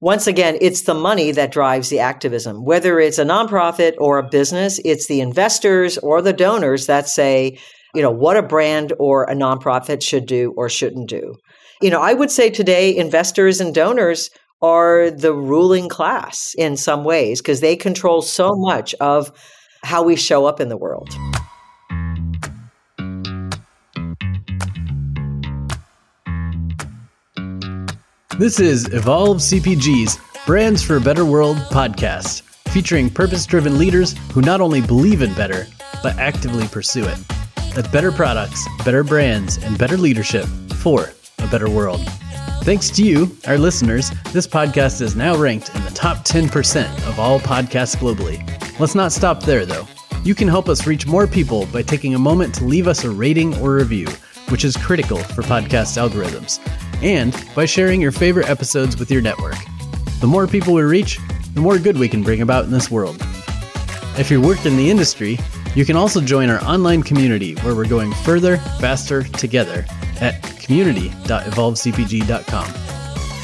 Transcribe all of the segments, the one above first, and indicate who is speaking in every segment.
Speaker 1: once again, it's the money that drives the activism. Whether it's a nonprofit or a business, it's the investors or the donors that say, you know, what a brand or a nonprofit should do or shouldn't do. You know, I would say today investors and donors are the ruling class in some ways because they control so much of how we show up in the world.
Speaker 2: This is Evolve CPG's Brands for a Better World podcast, featuring purpose driven leaders who not only believe in better, but actively pursue it. That's better products, better brands, and better leadership for a better world. Thanks to you, our listeners, this podcast is now ranked in the top 10% of all podcasts globally. Let's not stop there, though. You can help us reach more people by taking a moment to leave us a rating or review, which is critical for podcast algorithms and by sharing your favorite episodes with your network. The more people we reach, the more good we can bring about in this world. If you work in the industry, you can also join our online community where we're going further, faster together at community.evolvecpg.com.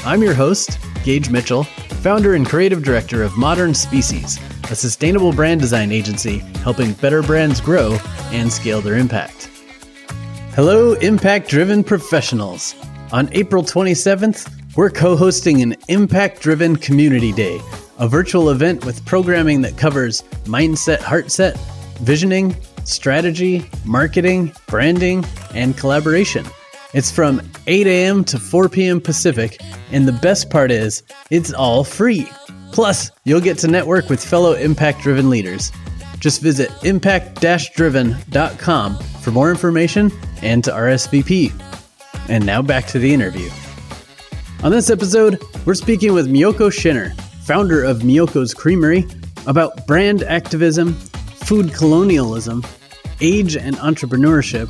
Speaker 2: I'm your host, Gage Mitchell, founder and creative director of Modern Species, a sustainable brand design agency helping better brands grow and scale their impact. Hello, impact driven professionals. On April 27th, we're co hosting an Impact Driven Community Day, a virtual event with programming that covers mindset, heartset, visioning, strategy, marketing, branding, and collaboration. It's from 8 a.m. to 4 p.m. Pacific, and the best part is, it's all free. Plus, you'll get to network with fellow impact driven leaders. Just visit impact driven.com for more information and to RSVP. And now back to the interview. On this episode, we're speaking with Miyoko Schinner, founder of Miyoko's Creamery, about brand activism, food colonialism, age and entrepreneurship,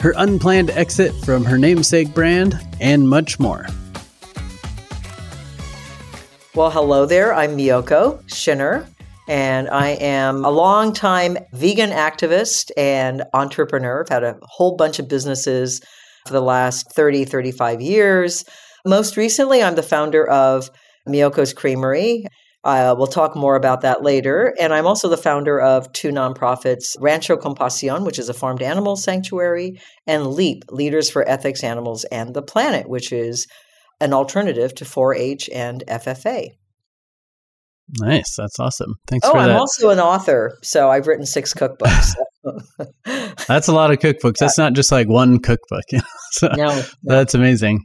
Speaker 2: her unplanned exit from her namesake brand, and much more.
Speaker 1: Well, hello there. I'm Miyoko Schinner, and I am a long-time vegan activist and entrepreneur. I've had a whole bunch of businesses for the last 30, 35 years. Most recently, I'm the founder of Miyoko's Creamery. Uh, we'll talk more about that later. And I'm also the founder of two nonprofits Rancho Compasión, which is a farmed animal sanctuary, and LEAP, Leaders for Ethics, Animals, and the Planet, which is an alternative to 4 H and FFA.
Speaker 2: Nice. That's awesome. Thanks
Speaker 1: oh, I'm
Speaker 2: that.
Speaker 1: also an author. So I've written six cookbooks.
Speaker 2: That's a lot of cookbooks. That's not just like one cookbook. so
Speaker 1: no, no.
Speaker 2: That's amazing.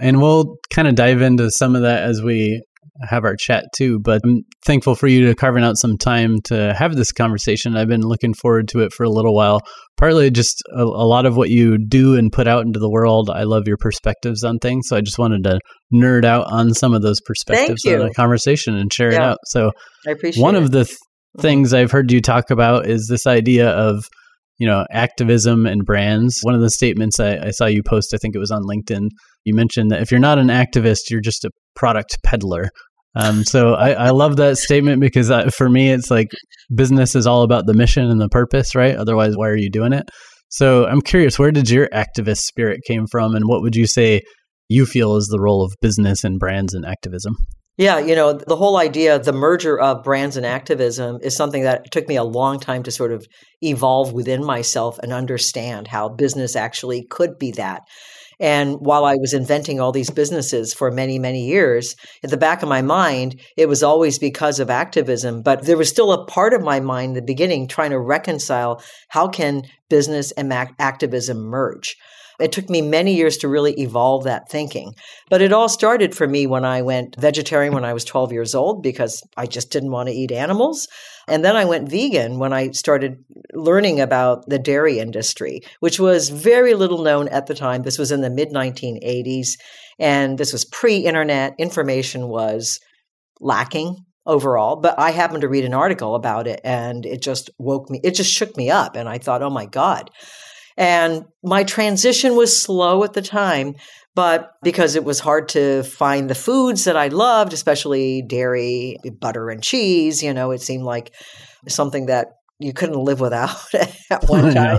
Speaker 2: And we'll kind of dive into some of that as we have our chat too. But I'm thankful for you to carving out some time to have this conversation. I've been looking forward to it for a little while. Partly just a, a, lot of what you do and put out into the world. I love your perspectives on things. So I just wanted to nerd out on some of those perspectives in the conversation and share yeah. it out. So
Speaker 1: I appreciate
Speaker 2: one
Speaker 1: it.
Speaker 2: of the th- things I've heard you talk about is this idea of you know activism and brands. One of the statements I, I saw you post, I think it was on LinkedIn. You mentioned that if you're not an activist, you're just a product peddler. Um, so I, I, love that statement because for me, it's like business is all about the mission and the purpose, right? Otherwise, why are you doing it? So I'm curious, where did your activist spirit came from, and what would you say you feel is the role of business and brands and activism?
Speaker 1: Yeah, you know, the whole idea, the merger of brands and activism is something that took me a long time to sort of evolve within myself and understand how business actually could be that. And while I was inventing all these businesses for many, many years, at the back of my mind, it was always because of activism. But there was still a part of my mind in the beginning trying to reconcile how can business and activism merge? It took me many years to really evolve that thinking. But it all started for me when I went vegetarian when I was 12 years old because I just didn't want to eat animals. And then I went vegan when I started learning about the dairy industry, which was very little known at the time. This was in the mid 1980s, and this was pre internet. Information was lacking overall, but I happened to read an article about it and it just woke me, it just shook me up. And I thought, oh my God. And my transition was slow at the time, but because it was hard to find the foods that I loved, especially dairy, butter, and cheese, you know, it seemed like something that you couldn't live without at one time.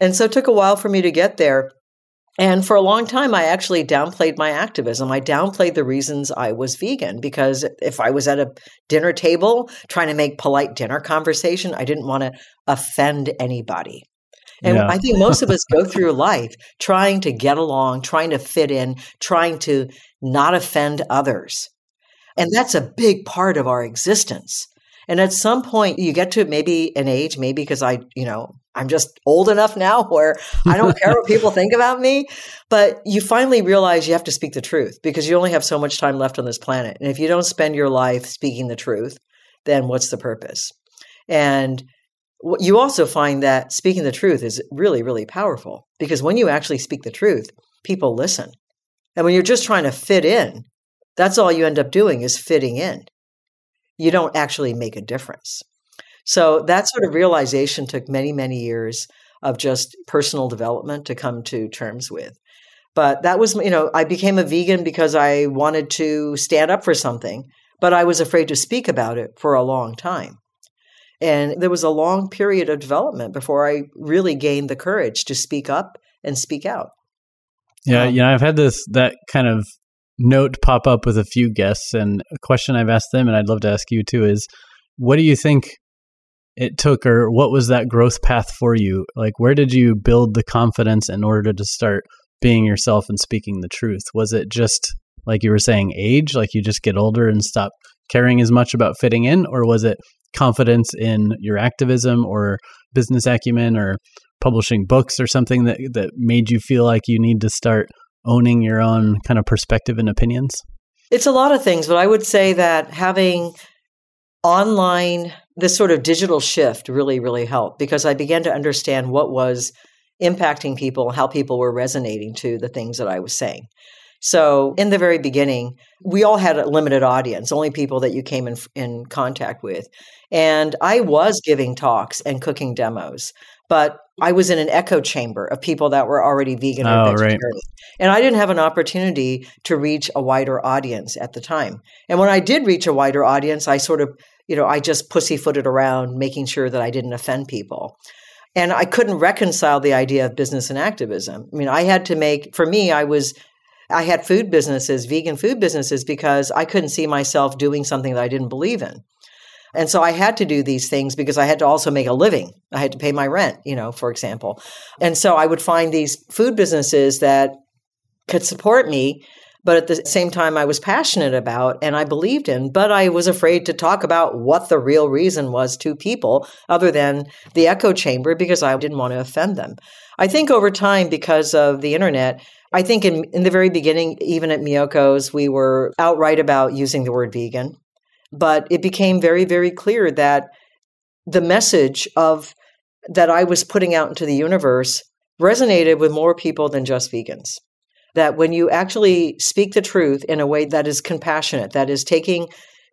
Speaker 1: And so it took a while for me to get there. And for a long time, I actually downplayed my activism. I downplayed the reasons I was vegan because if I was at a dinner table trying to make polite dinner conversation, I didn't want to offend anybody. And yeah. I think most of us go through life trying to get along, trying to fit in, trying to not offend others. And that's a big part of our existence. And at some point, you get to maybe an age, maybe because I, you know, I'm just old enough now where I don't care what people think about me. But you finally realize you have to speak the truth because you only have so much time left on this planet. And if you don't spend your life speaking the truth, then what's the purpose? And you also find that speaking the truth is really, really powerful because when you actually speak the truth, people listen. And when you're just trying to fit in, that's all you end up doing is fitting in. You don't actually make a difference. So that sort of realization took many, many years of just personal development to come to terms with. But that was, you know, I became a vegan because I wanted to stand up for something, but I was afraid to speak about it for a long time. And there was a long period of development before I really gained the courage to speak up and speak out.
Speaker 2: Yeah, um, yeah, I've had this that kind of note pop up with a few guests, and a question I've asked them, and I'd love to ask you too, is what do you think it took, or what was that growth path for you? Like, where did you build the confidence in order to start being yourself and speaking the truth? Was it just like you were saying, age, like you just get older and stop caring as much about fitting in, or was it confidence in your activism or business acumen or publishing books or something that that made you feel like you need to start owning your own kind of perspective and opinions?
Speaker 1: It's a lot of things, but I would say that having online this sort of digital shift really really helped because I began to understand what was impacting people, how people were resonating to the things that I was saying. So, in the very beginning, we all had a limited audience, only people that you came in, in contact with. And I was giving talks and cooking demos, but I was in an echo chamber of people that were already vegan or oh, vegetarian. Right. And I didn't have an opportunity to reach a wider audience at the time. And when I did reach a wider audience, I sort of, you know, I just pussyfooted around making sure that I didn't offend people. And I couldn't reconcile the idea of business and activism. I mean, I had to make, for me, I was I had food businesses, vegan food businesses, because I couldn't see myself doing something that I didn't believe in. And so I had to do these things because I had to also make a living. I had to pay my rent, you know, for example. And so I would find these food businesses that could support me, but at the same time I was passionate about and I believed in, but I was afraid to talk about what the real reason was to people other than the echo chamber because I didn't want to offend them. I think over time, because of the internet, I think in, in the very beginning, even at Miyoko's, we were outright about using the word vegan. But it became very, very clear that the message of that I was putting out into the universe resonated with more people than just vegans. That when you actually speak the truth in a way that is compassionate, that is taking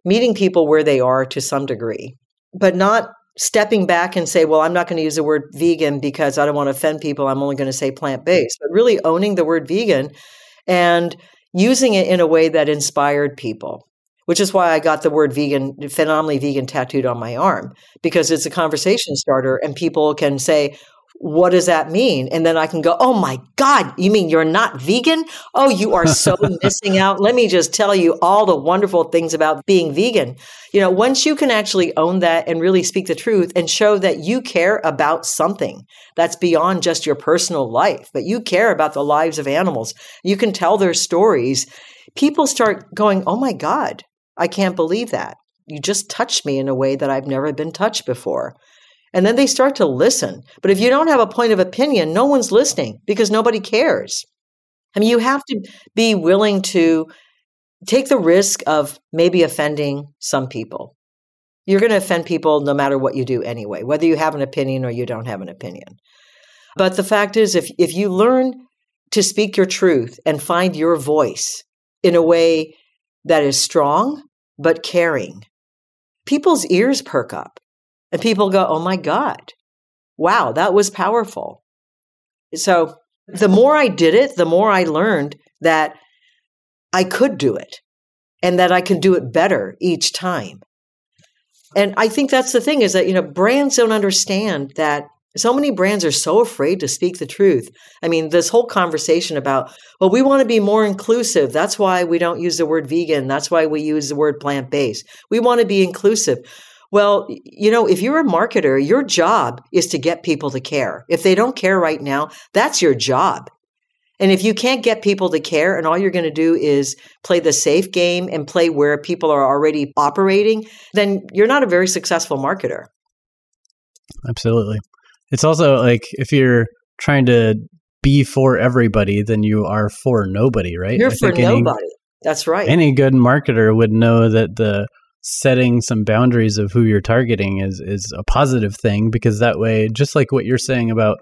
Speaker 1: meeting people where they are to some degree, but not stepping back and say, well, I'm not going to use the word vegan because I don't want to offend people. I'm only going to say plant based, but really owning the word vegan and using it in a way that inspired people, which is why I got the word vegan, phenomenally vegan tattooed on my arm, because it's a conversation starter and people can say, what does that mean? And then I can go, oh my God, you mean you're not vegan? Oh, you are so missing out. Let me just tell you all the wonderful things about being vegan. You know, once you can actually own that and really speak the truth and show that you care about something that's beyond just your personal life, but you care about the lives of animals, you can tell their stories. People start going, oh my God, I can't believe that. You just touched me in a way that I've never been touched before. And then they start to listen. But if you don't have a point of opinion, no one's listening because nobody cares. I mean, you have to be willing to take the risk of maybe offending some people. You're going to offend people no matter what you do anyway, whether you have an opinion or you don't have an opinion. But the fact is, if, if you learn to speak your truth and find your voice in a way that is strong but caring, people's ears perk up. And people go, oh my God, wow, that was powerful. So the more I did it, the more I learned that I could do it and that I can do it better each time. And I think that's the thing is that, you know, brands don't understand that So many brands are so afraid to speak the truth. I mean, this whole conversation about, well, we want to be more inclusive. That's why we don't use the word vegan. That's why we use the word plant based. We want to be inclusive. Well, you know, if you're a marketer, your job is to get people to care. If they don't care right now, that's your job. And if you can't get people to care and all you're going to do is play the safe game and play where people are already operating, then you're not a very successful marketer.
Speaker 2: Absolutely. It's also like if you're trying to be for everybody, then you are for nobody, right?
Speaker 1: You're I for nobody. Any, That's right.
Speaker 2: Any good marketer would know that the setting some boundaries of who you're targeting is is a positive thing because that way, just like what you're saying about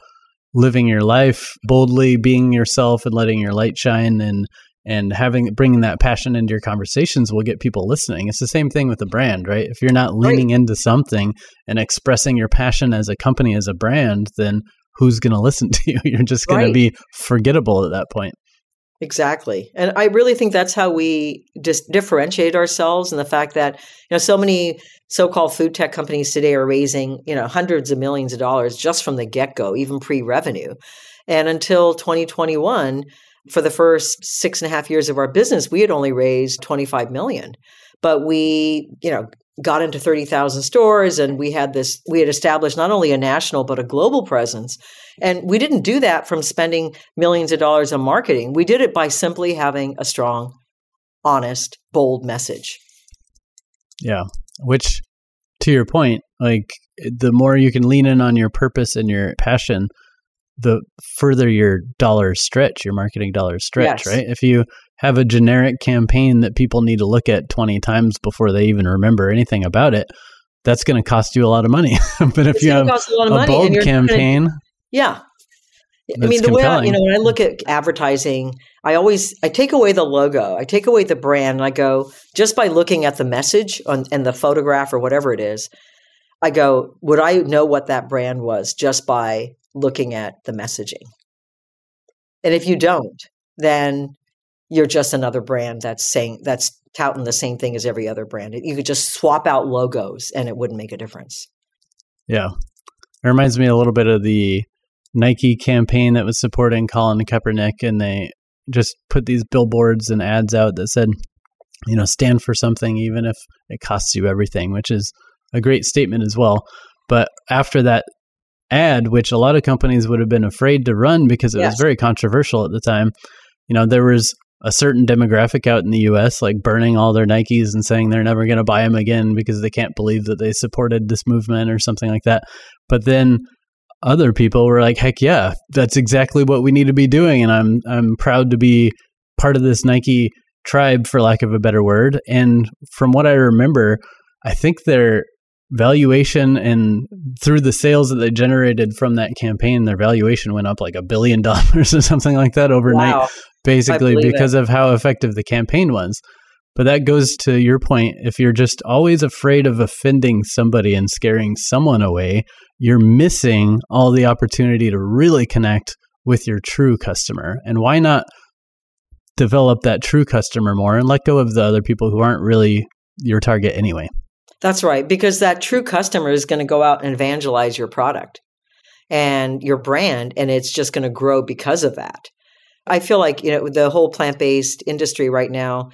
Speaker 2: living your life boldly, being yourself, and letting your light shine, and and having bringing that passion into your conversations will get people listening. It's the same thing with the brand, right? If you're not leaning right. into something and expressing your passion as a company, as a brand, then who's going to listen to you? You're just going right. to be forgettable at that point.
Speaker 1: Exactly. And I really think that's how we just differentiate ourselves and the fact that, you know, so many so-called food tech companies today are raising, you know, hundreds of millions of dollars just from the get-go, even pre-revenue. And until 2021, for the first six and a half years of our business, we had only raised 25 million. But we, you know, got into 30,000 stores and we had this, we had established not only a national, but a global presence. And we didn't do that from spending millions of dollars on marketing. We did it by simply having a strong, honest, bold message.
Speaker 2: Yeah. Which, to your point, like the more you can lean in on your purpose and your passion, the further your dollars stretch, your marketing dollars stretch, yes. right? If you have a generic campaign that people need to look at 20 times before they even remember anything about it, that's going to cost you a lot of money. but if it's you have a, a bold campaign, gonna,
Speaker 1: yeah. I mean, the compelling. way I, you know, when I look at advertising, I always I take away the logo, I take away the brand, and I go just by looking at the message on, and the photograph or whatever it is. I go, would I know what that brand was just by looking at the messaging? And if you don't, then you're just another brand that's saying that's touting the same thing as every other brand. You could just swap out logos and it wouldn't make a difference.
Speaker 2: Yeah. It reminds me a little bit of the Nike campaign that was supporting Colin Kaepernick and they just put these billboards and ads out that said, you know, stand for something even if it costs you everything, which is a great statement as well. But after that ad, which a lot of companies would have been afraid to run because it yes. was very controversial at the time, you know, there was a certain demographic out in the US like burning all their Nikes and saying they're never going to buy them again because they can't believe that they supported this movement or something like that. But then other people were like, "Heck yeah, that's exactly what we need to be doing." And I'm I'm proud to be part of this Nike tribe for lack of a better word. And from what I remember, I think their valuation and through the sales that they generated from that campaign, their valuation went up like a billion dollars or something like that overnight. Wow basically because it. of how effective the campaign was. But that goes to your point. If you're just always afraid of offending somebody and scaring someone away, you're missing all the opportunity to really connect with your true customer. And why not develop that true customer more and let go of the other people who aren't really your target anyway?
Speaker 1: That's right. Because that true customer is going to go out and evangelize your product and your brand, and it's just going to grow because of that. I feel like, you know, the whole plant based industry right now,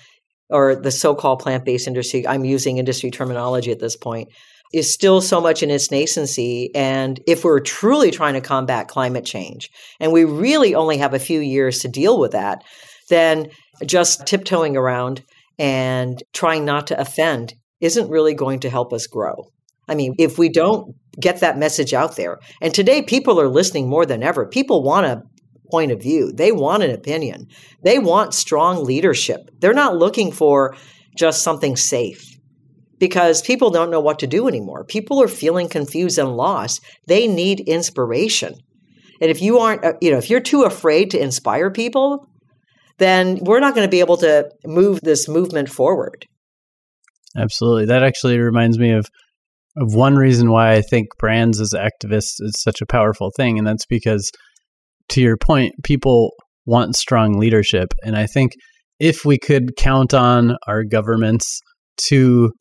Speaker 1: or the so called plant based industry, I'm using industry terminology at this point, is still so much in its nascency. And if we're truly trying to combat climate change, and we really only have a few years to deal with that, then just tiptoeing around and trying not to offend isn't really going to help us grow. I mean, if we don't get that message out there, and today people are listening more than ever, people want to point of view. They want an opinion. They want strong leadership. They're not looking for just something safe because people don't know what to do anymore. People are feeling confused and lost. They need inspiration. And if you aren't, uh, you know, if you're too afraid to inspire people, then we're not going to be able to move this movement forward.
Speaker 2: Absolutely. That actually reminds me of of one reason why I think brands as activists is such a powerful thing and that's because to your point, people want strong leadership. And I think if we could count on our governments to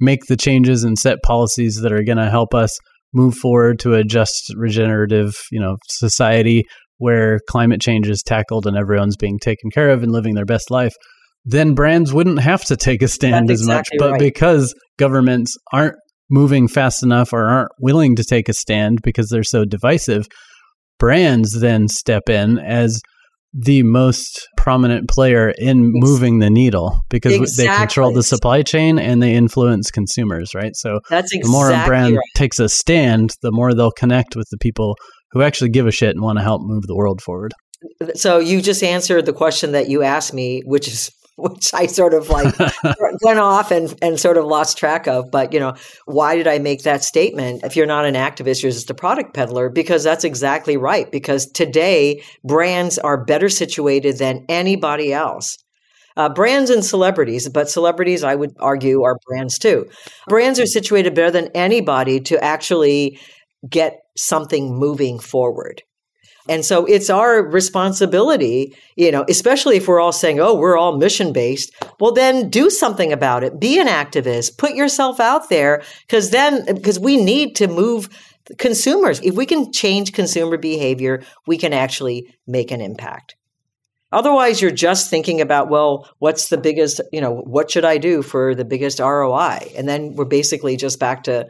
Speaker 2: make the changes and set policies that are going to help us move forward to a just regenerative, you know, society where climate change is tackled and everyone's being taken care of and living their best life, then brands wouldn't have to take a stand
Speaker 1: That's
Speaker 2: as much. But
Speaker 1: right.
Speaker 2: because governments aren't moving fast enough or aren't willing to take a stand because they're so divisive, brands then step in as the most prominent player in moving the needle because they control the supply chain and they influence consumers, right? So
Speaker 1: That's
Speaker 2: the more a brand
Speaker 1: right.
Speaker 2: takes a stand, the more they'll connect with the people who actually give a shit and want to help move the world forward.
Speaker 1: So you just answered the question that you asked me, which is which I sort of like went off and, and sort of lost track of. But, you know, why did I make that statement? If you're not an activist, you're just a product peddler, because that's exactly right. Because today, brands are better situated than anybody else. Uh, brands and celebrities, but celebrities, I would argue, are brands too. Brands are situated better than anybody to actually get something moving forward. And so it's our responsibility, you know, especially if we're all saying, oh, we're all mission based. Well, then do something about it. Be an activist. Put yourself out there because then, because we need to move consumers. If we can change consumer behavior, we can actually make an impact. Otherwise, you're just thinking about, well, what's the biggest, you know, what should I do for the biggest ROI? And then we're basically just back to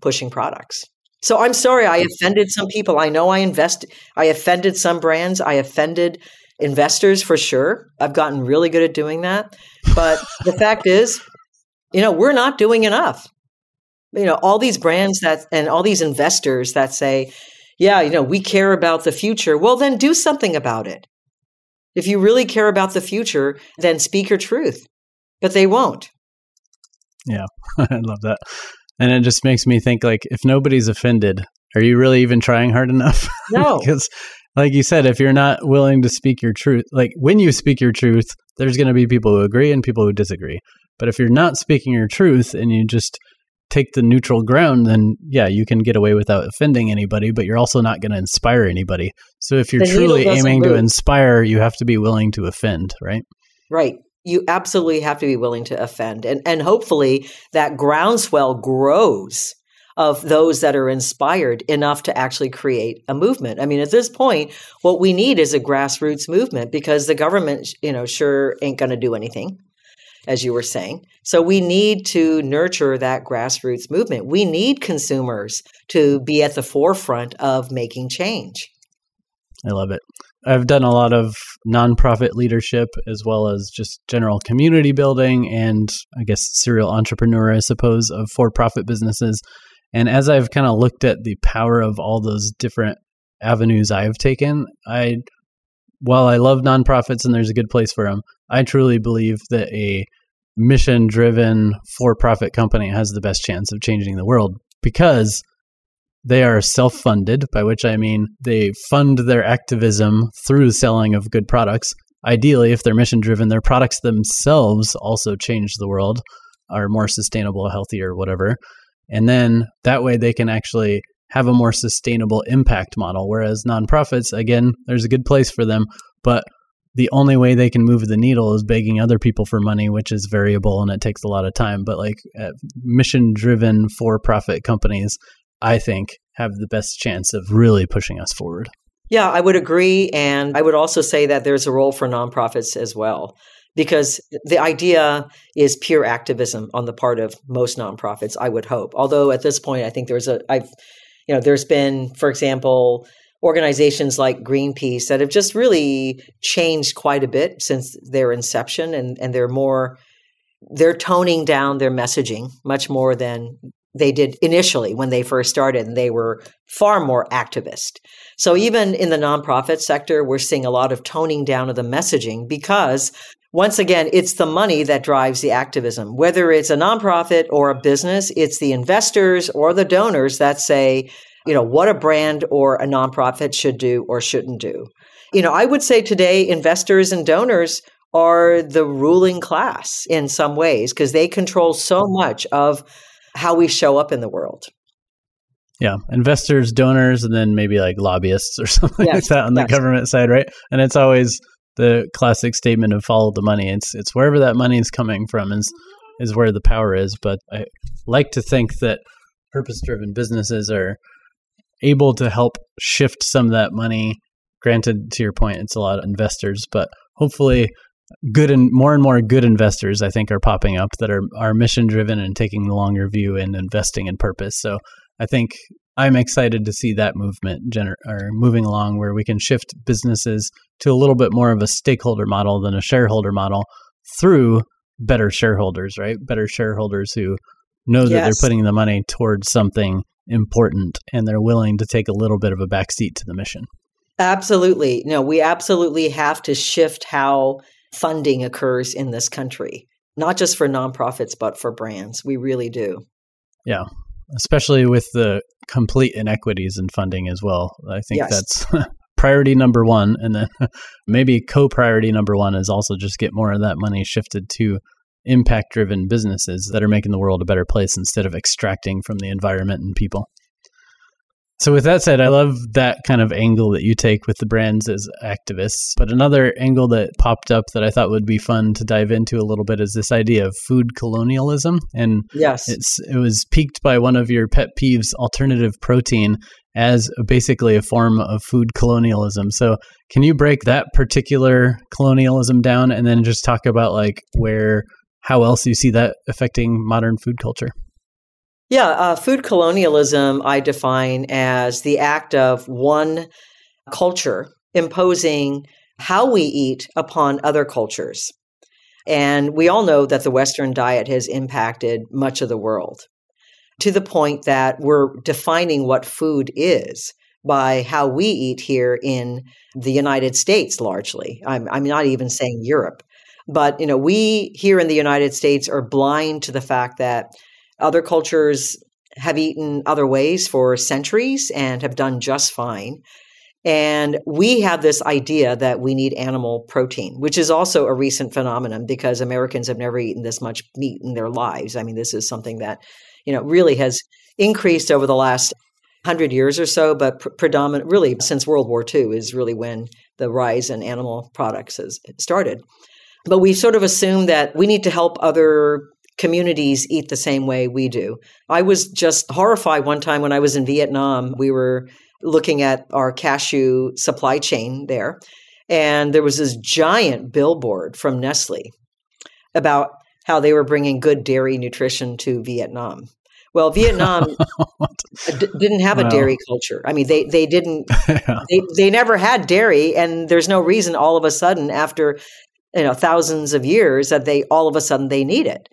Speaker 1: pushing products. So I'm sorry I offended some people. I know I invest I offended some brands. I offended investors for sure. I've gotten really good at doing that. But the fact is, you know, we're not doing enough. You know, all these brands that and all these investors that say, yeah, you know, we care about the future. Well, then do something about it. If you really care about the future, then speak your truth. But they won't.
Speaker 2: Yeah, I love that. And it just makes me think like if nobody's offended, are you really even trying hard enough?
Speaker 1: No.
Speaker 2: because like you said, if you're not willing to speak your truth, like when you speak your truth, there's going to be people who agree and people who disagree. But if you're not speaking your truth and you just take the neutral ground, then yeah, you can get away without offending anybody, but you're also not going to inspire anybody. So if you're
Speaker 1: The
Speaker 2: truly aiming to inspire, you have to be willing to offend, right?
Speaker 1: Right. You absolutely have to be willing to offend. And and hopefully that groundswell grows of those that are inspired enough to actually create a movement. I mean, at this point, what we need is a grassroots movement because the government, you know, sure ain't going to do anything as you were saying. So we need to nurture that grassroots movement. We need consumers to be at the forefront of making change.
Speaker 2: I love it. I've done a lot of nonprofit leadership as well as just general community building and I guess serial entrepreneur, I suppose, of for profit businesses. And as I've kind of looked at the power of all those different avenues I've taken, I, while I love nonprofits and there's a good place for them, I truly believe that a mission driven for profit company has the best chance of changing the world because they are self funded, by which I mean they fund their activism through selling of good products. Ideally, if they're mission driven, their products themselves also change the world, are more sustainable, healthier, whatever. And then that way they can actually have a more sustainable impact model. Whereas nonprofits, again, there's a good place for them, but the only way they can move the needle is begging other people for money, which is variable and it takes a lot of time. But like uh, mission driven for profit companies, I think, have the best chance of really pushing us forward.
Speaker 1: Yeah, I would agree. And I would also say that there's a role for nonprofits as well, because the idea is pure activism on the part of most nonprofits, I would hope. Although at this point, I think there's a, I've, you know, there's been, for example, organizations like Greenpeace that have just really changed quite a bit since their inception and, and they're more, they're toning down their messaging much more than they did initially when they first started and they were far more activist. So mm-hmm. even in the nonprofit sector, we're seeing a lot of toning down of the messaging because once again, it's the money that drives the activism. Whether it's a nonprofit or a business, it's the investors or the donors that say, you know, what a brand or a nonprofit should do or shouldn't do. You know, I would say today investors and donors are the ruling class in some ways because they control so mm-hmm. much of how we show up in the world.
Speaker 2: Yeah, investors, donors, and then maybe like lobbyists or something like that on the
Speaker 1: yes.
Speaker 2: government side, right? And it's always the classic statement of follow the money. It's it's wherever that money is coming from is is where the power is. But I like to think that purpose driven businesses are able to help shift some of that money. Granted, to your point, it's a lot of investors, but hopefully good and more and more good investors I think are popping up that are are mission driven and taking the longer view and investing in purpose. So I think I'm excited to see that movement gener- or moving along where we can shift businesses to a little bit more of a stakeholder model than a shareholder model through better shareholders, right? Better shareholders who know that yes. they're putting the money towards something important and they're willing to take a little bit of a backseat to the mission.
Speaker 1: Absolutely. No, we absolutely have to shift how funding occurs in this country, not just for nonprofits, but for brands. We really do.
Speaker 2: Yeah. Especially with the complete inequities in funding as well. I think yes. that's priority number one. And then maybe co priority number one is also just get more of that money shifted to impact driven businesses that are making the world a better place instead of extracting from the environment and people. So, with that said, I love that kind of angle that you take with the brands as activists. But another angle that popped up that I thought would be fun to dive into a little bit is this idea of food colonialism. And
Speaker 1: yes,
Speaker 2: it's, it was piqued by one of your pet peeves, alternative protein, as basically a form of food colonialism. So, can you break that particular colonialism down and then just talk about like where, how else you see that affecting modern food culture?
Speaker 1: Yeah, uh, food colonialism I define as the act of one culture imposing how we eat upon other cultures. And we all know that the Western diet has impacted much of the world to the point that we're defining what food is by how we eat here in the United States largely. I'm, I'm not even saying Europe. But, you know, we here in the United States are blind to the fact that other cultures have eaten other ways for centuries and have done just fine. And we have this idea that we need animal protein, which is also a recent phenomenon because Americans have never eaten this much meat in their lives. I mean, this is something that, you know, really has increased over the last hundred years or so, but pr- predominant really since World War II is really when the rise in animal products has started. But we sort of assume that we need to help other communities eat the same way we do. I was just horrified one time when I was in Vietnam. We were looking at our cashew supply chain there, and there was this giant billboard from Nestle about how they were bringing good dairy nutrition to Vietnam. Well, Vietnam d- didn't have a dairy culture. I mean, they they didn't yeah. they, they never had dairy, and there's no reason all of a sudden after you know thousands of years that they all of a sudden they need it.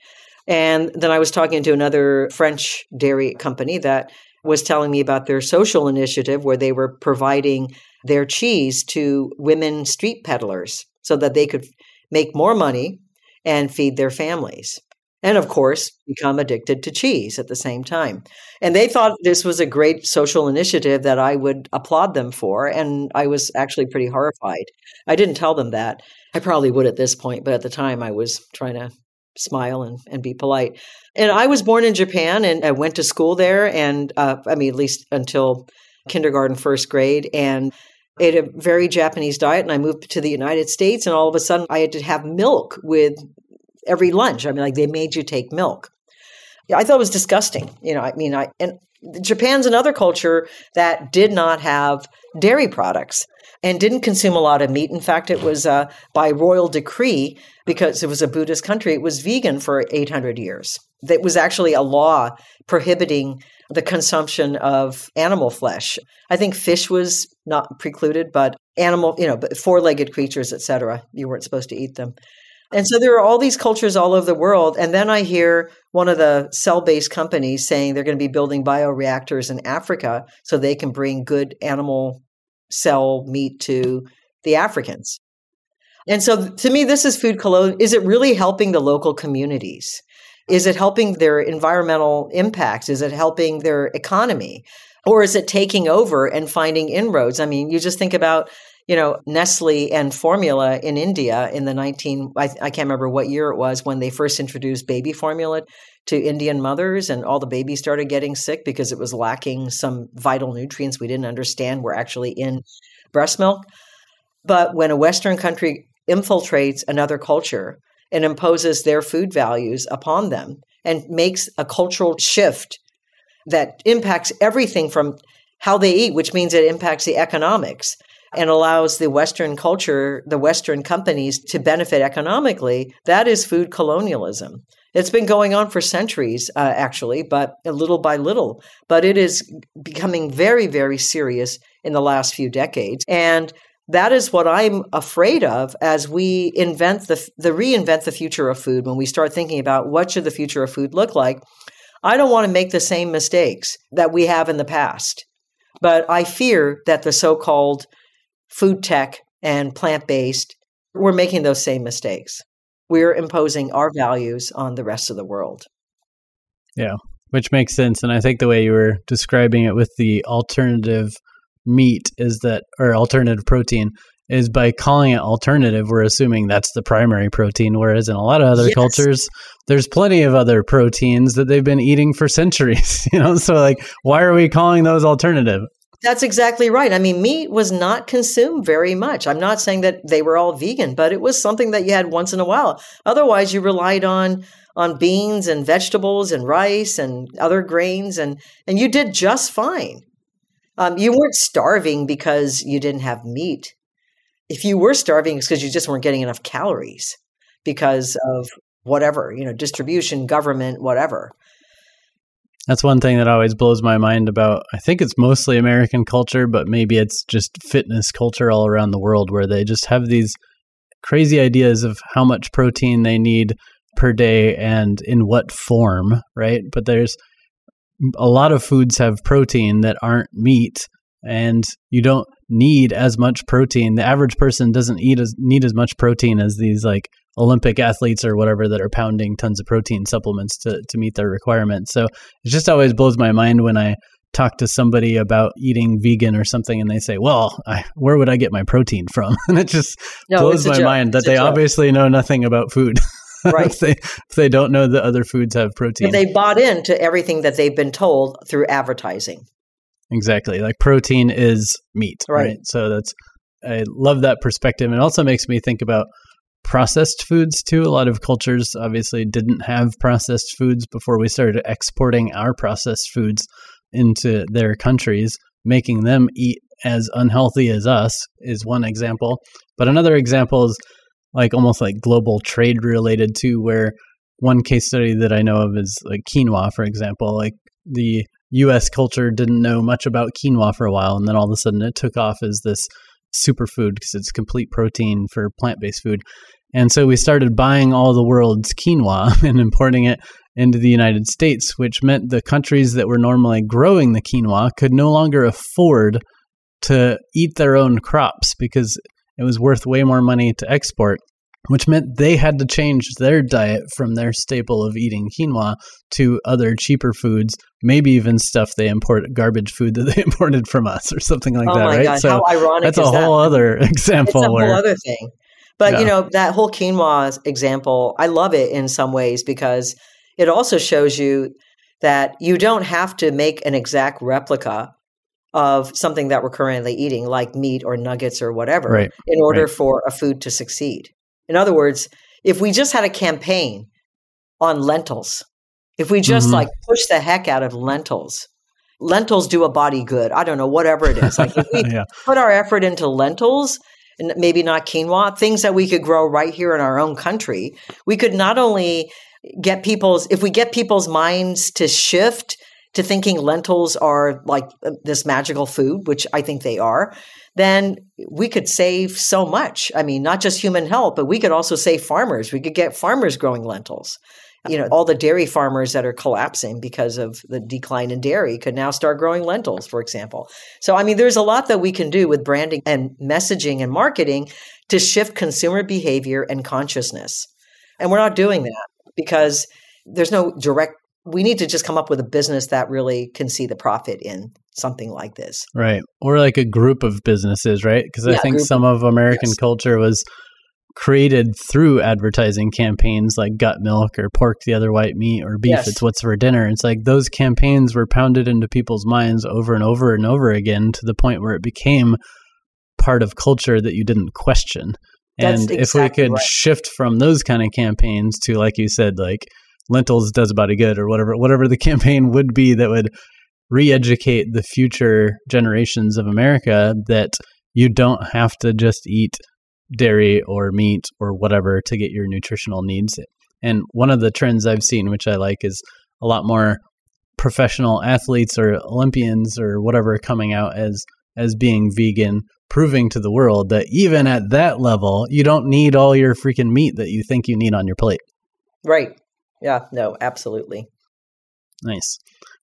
Speaker 1: And then I was talking to another French dairy company that was telling me about their social initiative where they were providing their cheese to women street peddlers so that they could make more money and feed their families. And of course, become addicted to cheese at the same time. And they thought this was a great social initiative that I would applaud them for. And I was actually pretty horrified. I didn't tell them that. I probably would at this point, but at the time I was trying to smile and, and be polite. And I was born in Japan and I went to school there. And uh, I mean, at least until kindergarten, first grade. And ate a very Japanese diet. And I moved to the United States. And all of a sudden, I had to have milk with every lunch. I mean, like they made you take milk. I thought it was disgusting. You know, I mean, I, and Japan's another culture that did not have dairy products and didn't consume a lot of meat. In fact, it was uh, by royal decree because it was a Buddhist country. It was vegan for 800 years. It was actually a law prohibiting the consumption of animal flesh. I think fish was not precluded, but animal, you know, four-legged creatures, etc. You weren't supposed to eat them. And so there are all these cultures all over the world. And then I hear one of the cell based companies saying they're going to be building bioreactors in Africa so they can bring good animal cell meat to the Africans. And so to me, this is food colonialism. Is it really helping the local communities? Is it helping their environmental impacts? Is it helping their economy? Or is it taking over and finding inroads? I mean, you just think about, you know, Nestle and formula in India in the 19, I, I can't remember what year it was when they first introduced baby formula to Indian mothers, and all the babies started getting sick because it was lacking some vital nutrients we didn't understand were actually in breast milk. But when a Western country infiltrates another culture and imposes their food values upon them and makes a cultural shift that impacts everything from how they eat, which means it impacts the economics and allows the Western culture, the Western companies to benefit economically, that is food colonialism. It's been going on for centuries, uh, actually, but little by little. But it is becoming very, very serious in the last few decades. And that is what I'm afraid of as we invent the, the reinvent the future of food. When we start thinking about what should the future of food look like, I don't want to make the same mistakes that we have in the past. But I fear that the so-called food tech and plant-based, we're making those same mistakes we're imposing our values on the rest of the world.
Speaker 2: Yeah, which makes sense. And I think the way you were describing it with the alternative meat is that, or alternative protein, is by calling it alternative, we're assuming that's the primary protein. Whereas in a lot of other yes. cultures, there's plenty of other proteins that they've been eating for centuries. You know, so like, why are we calling those alternative?
Speaker 1: That's exactly right. I mean, meat was not consumed very much. I'm not saying that they were all vegan, but it was something that you had once in a while. Otherwise, you relied on on beans and vegetables and rice and other grains, and and you did just fine. Um, you weren't starving because you didn't have meat. If you were starving, it's because you just weren't getting enough calories because of whatever you know, distribution, government, whatever.
Speaker 2: That's one thing that always blows my mind about I think it's mostly American culture, but maybe it's just fitness culture all around the world where they just have these crazy ideas of how much protein they need per day and in what form, right? But there's a lot of foods have protein that aren't meat and you don't need as much protein. The average person doesn't eat as need as much protein as these like Olympic athletes or whatever that are pounding tons of protein supplements to to meet their requirements. So it just always blows my mind when I talk to somebody about eating vegan or something and they say, "Well, I, where would I get my protein from?" and it just no, blows my mind that they obviously know nothing about food.
Speaker 1: Right.
Speaker 2: if, they, if they don't know that other foods have protein.
Speaker 1: they bought into everything that they've been told through advertising.
Speaker 2: Exactly. Like protein is meat, right? right? So that's I love that perspective. It also makes me think about processed foods too. A lot of cultures obviously didn't have processed foods before we started exporting our processed foods into their countries, making them eat as unhealthy as us is one example. But another example is like almost like global trade related to where one case study that I know of is like quinoa, for example. Like the US culture didn't know much about quinoa for a while, and then all of a sudden it took off as this superfood because it's complete protein for plant based food. And so we started buying all the world's quinoa and importing it into the United States, which meant the countries that were normally growing the quinoa could no longer afford to eat their own crops because it was worth way more money to export, which meant they had to change their diet from their staple of eating quinoa to other cheaper foods, maybe even stuff they import garbage food that they imported from us or something like
Speaker 1: oh
Speaker 2: that, right?
Speaker 1: God, so
Speaker 2: that's a whole
Speaker 1: that?
Speaker 2: other example.
Speaker 1: It's a
Speaker 2: where,
Speaker 1: whole other thing. But yeah. you know, that whole quinoa example, I love it in some ways because it also shows you that you don't have to make an exact replica of something that we're currently eating, like meat or nuggets or whatever,
Speaker 2: right.
Speaker 1: in order
Speaker 2: right.
Speaker 1: for a food to succeed. In other words, if we just had a campaign on lentils, if we just mm-hmm. like push the heck out of lentils, lentils do a body good. I don't know, whatever it is. Like if we yeah. put our effort into lentils, and maybe not quinoa, things that we could grow right here in our own country, we could not only get people's, if we get people's minds to shift to thinking lentils are like uh, this magical food, which I think they are, then we could save so much. I mean, not just human health, but we could also save farmers. We could get farmers growing lentils you know, all the dairy farmers that are collapsing because of the decline in dairy could now start growing lentils, for example. So, I mean, there's a lot that we can do with branding and messaging and marketing to shift consumer behavior and consciousness. And we're not doing that because there's no direct, we need to just come up with a business that really can see the profit in something like this.
Speaker 2: Right. Or like a group of businesses, right? Because yeah, I think some of American yes. culture was created through advertising campaigns like got milk or pork the other white meat or beef yes. it's what's for dinner it's like those campaigns were pounded into people's minds over and over and over again to the point where it became part of culture that you didn't question
Speaker 1: That's
Speaker 2: and
Speaker 1: exactly
Speaker 2: if we could
Speaker 1: right.
Speaker 2: shift from those kind of campaigns to like you said like lentils does about a good or whatever whatever the campaign would be that would re-educate the future generations of America that you don't have to just eat dairy or meat or whatever to get your nutritional needs. And one of the trends I've seen, which I like, is a lot more professional athletes or Olympians or whatever coming out as as being vegan, proving to the world that even at that level, you don't need all your freaking meat that you think you need on your plate.
Speaker 1: Right. Yeah, no, absolutely.
Speaker 2: Nice.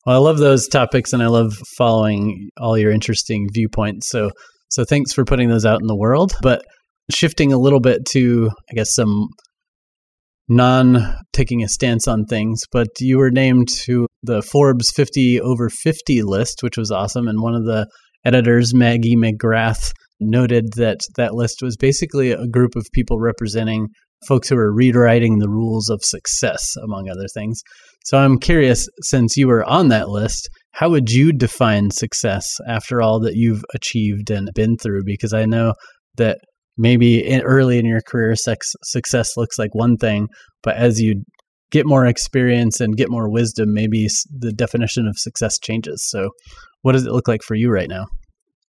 Speaker 2: Well, I love those topics and I love following all your interesting viewpoints. So so thanks for putting those out in the world. But shifting a little bit to I guess some non taking a stance on things, but you were named to the Forbes 50 over 50 list, which was awesome. And one of the editors, Maggie McGrath, noted that that list was basically a group of people representing folks who are rewriting the rules of success, among other things. So I'm curious, since you were on that list, how would you define success after all that you've achieved and been through? Because I know that maybe in, early in your career, sex, success looks like one thing, but as you get more experience and get more wisdom, maybe the definition of success changes. So, what does it look like for you right now?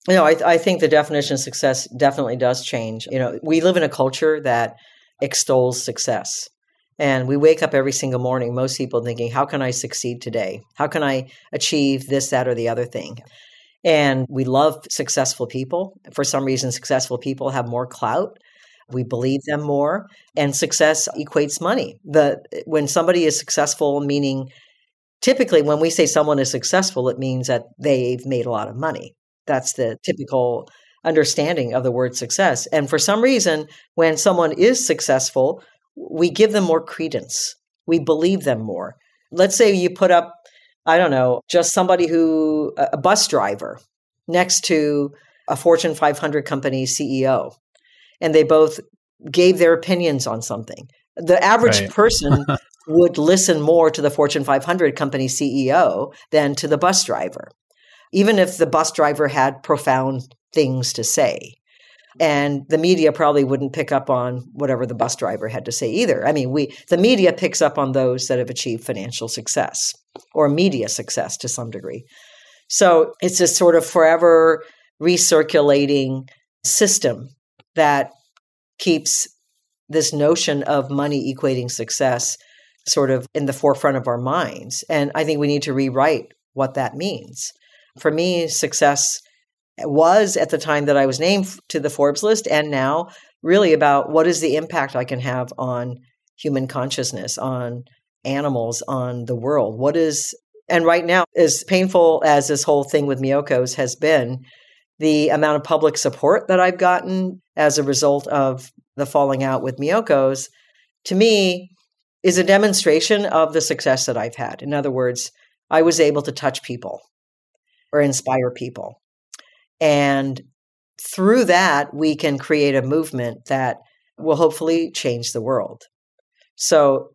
Speaker 1: You know, I, I think the definition of success definitely does change. You know, we live in a culture that extols success. And we wake up every single morning, most people thinking, how can I succeed today? How can I achieve this, that, or the other thing? And we love successful people. For some reason, successful people have more clout. We believe them more. And success equates money. The when somebody is successful, meaning typically when we say someone is successful, it means that they've made a lot of money. That's the typical understanding of the word success. And for some reason, when someone is successful, we give them more credence. We believe them more. Let's say you put up, I don't know, just somebody who, a bus driver next to a Fortune 500 company CEO, and they both gave their opinions on something. The average right. person would listen more to the Fortune 500 company CEO than to the bus driver, even if the bus driver had profound things to say. And the media probably wouldn't pick up on whatever the bus driver had to say either. I mean, we the media picks up on those that have achieved financial success or media success to some degree. So it's this sort of forever recirculating system that keeps this notion of money equating success sort of in the forefront of our minds. And I think we need to rewrite what that means. For me, success was at the time that I was named to the Forbes list, and now really about what is the impact I can have on human consciousness, on animals, on the world. What is, and right now, as painful as this whole thing with Miyoko's has been, the amount of public support that I've gotten as a result of the falling out with Miyoko's, to me, is a demonstration of the success that I've had. In other words, I was able to touch people or inspire people. And through that, we can create a movement that will hopefully change the world. So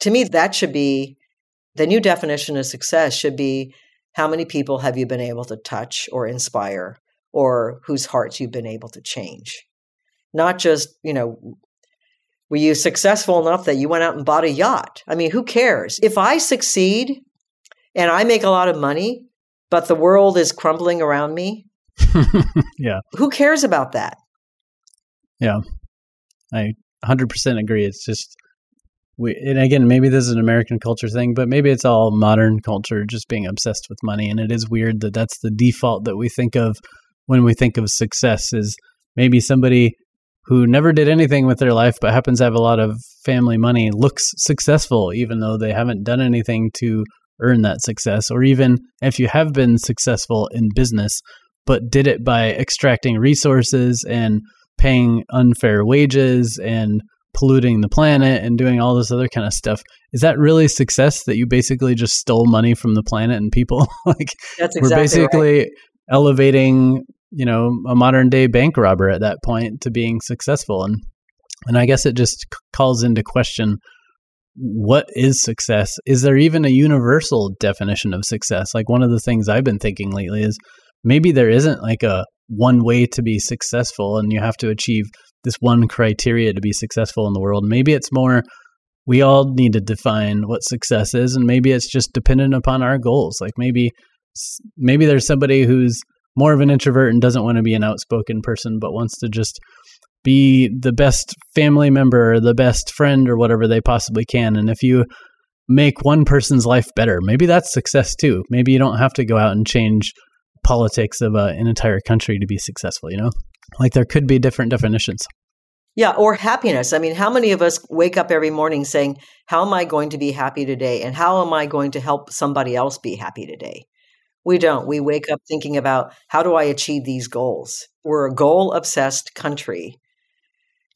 Speaker 1: to me, that should be the new definition of success should be how many people have you been able to touch or inspire or whose hearts you've been able to change? Not just, you know, were you successful enough that you went out and bought a yacht? I mean, who cares? If I succeed and I make a lot of money, but the world is crumbling around me,
Speaker 2: yeah.
Speaker 1: Who cares about that?
Speaker 2: Yeah. I 100% agree. It's just we and again maybe this is an American culture thing, but maybe it's all modern culture just being obsessed with money and it is weird that that's the default that we think of when we think of success is maybe somebody who never did anything with their life but happens to have a lot of family money looks successful even though they haven't done anything to earn that success or even if you have been successful in business but did it by extracting resources and paying unfair wages and polluting the planet and doing all this other kind of stuff. Is that really success that you basically just stole money from the planet and people? like
Speaker 1: That's
Speaker 2: exactly we're basically
Speaker 1: right.
Speaker 2: elevating, you know, a modern day bank robber at that point to being successful and and I guess it just calls into question what is success? Is there even a universal definition of success? Like one of the things I've been thinking lately is maybe there isn't like a one way to be successful and you have to achieve this one criteria to be successful in the world. Maybe it's more we all need to define what success is and maybe it's just dependent upon our goals. Like maybe maybe there's somebody who's more of an introvert and doesn't want to be an outspoken person, but wants to just be the best family member or the best friend or whatever they possibly can. And if you make one person's life better, maybe that's success too. Maybe you don't have to go out and change politics of a, an entire country to be successful, you know? Like there could be different definitions.
Speaker 1: Yeah, or happiness. I mean, how many of us wake up every morning saying, How am I going to be happy today? And how am I going to help somebody else be happy today? We don't. We wake up thinking about how do I achieve these goals? We're a goal obsessed country.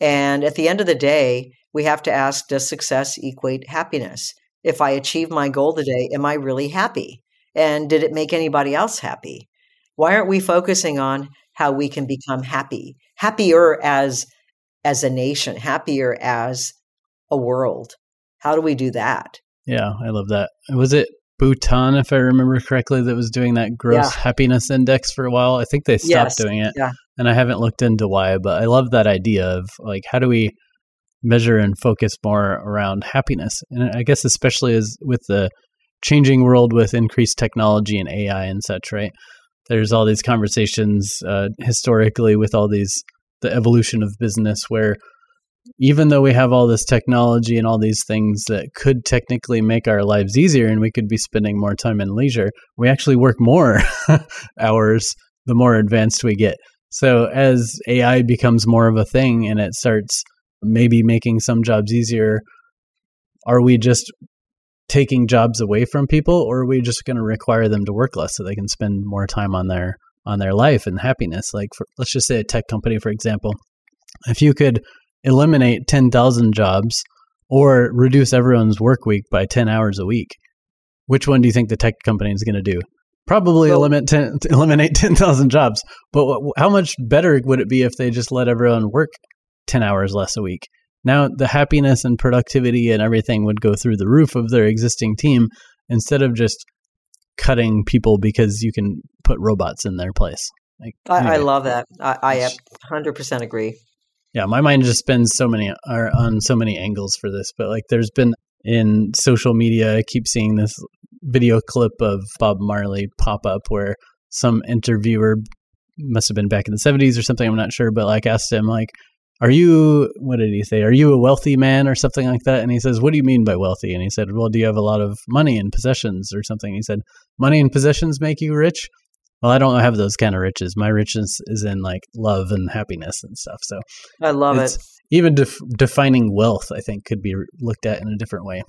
Speaker 1: And at the end of the day, we have to ask Does success equate happiness? If I achieve my goal today, am I really happy? And did it make anybody else happy? Why aren't we focusing on how we can become happy, happier as as a nation, happier as a world. How do we do that?
Speaker 2: Yeah, I love that. Was it Bhutan, if I remember correctly, that was doing that gross yeah. happiness index for a while? I think they stopped yes. doing it. Yeah. And I haven't looked into why, but I love that idea of like, how do we measure and focus more around happiness? And I guess, especially as with the changing world with increased technology and AI and such, right? There's all these conversations uh, historically with all these the evolution of business where even though we have all this technology and all these things that could technically make our lives easier and we could be spending more time in leisure, we actually work more hours the more advanced we get. So as AI becomes more of a thing and it starts maybe making some jobs easier, are we just taking jobs away from people or are we just going to require them to work less so they can spend more time on their on their life and happiness. Like, for, let's just say a tech company, for example, if you could eliminate 10,000 jobs or reduce everyone's work week by 10 hours a week, which one do you think the tech company is going to do? Probably well, eliminate 10, eliminate 10,000 jobs. But what, how much better would it be if they just let everyone work 10 hours less a week? Now, the happiness and productivity and everything would go through the roof of their existing team instead of just cutting people because you can put robots in their place.
Speaker 1: Like, I, anyway. I love that. I, I 100% agree.
Speaker 2: Yeah, my mind just spends so many are on so many angles for this, but like there's been in social media, I keep seeing this video clip of Bob Marley pop up where some interviewer must have been back in the 70s or something, I'm not sure, but like asked him like are you what did he say? Are you a wealthy man or something like that? And he says what do you mean by wealthy? And he said well do you have a lot of money and possessions or something? He said money and possessions make you rich? Well i don't have those kind of riches. My richness is in like love and happiness and stuff. So
Speaker 1: i love it.
Speaker 2: even def- defining wealth i think could be looked at in a different way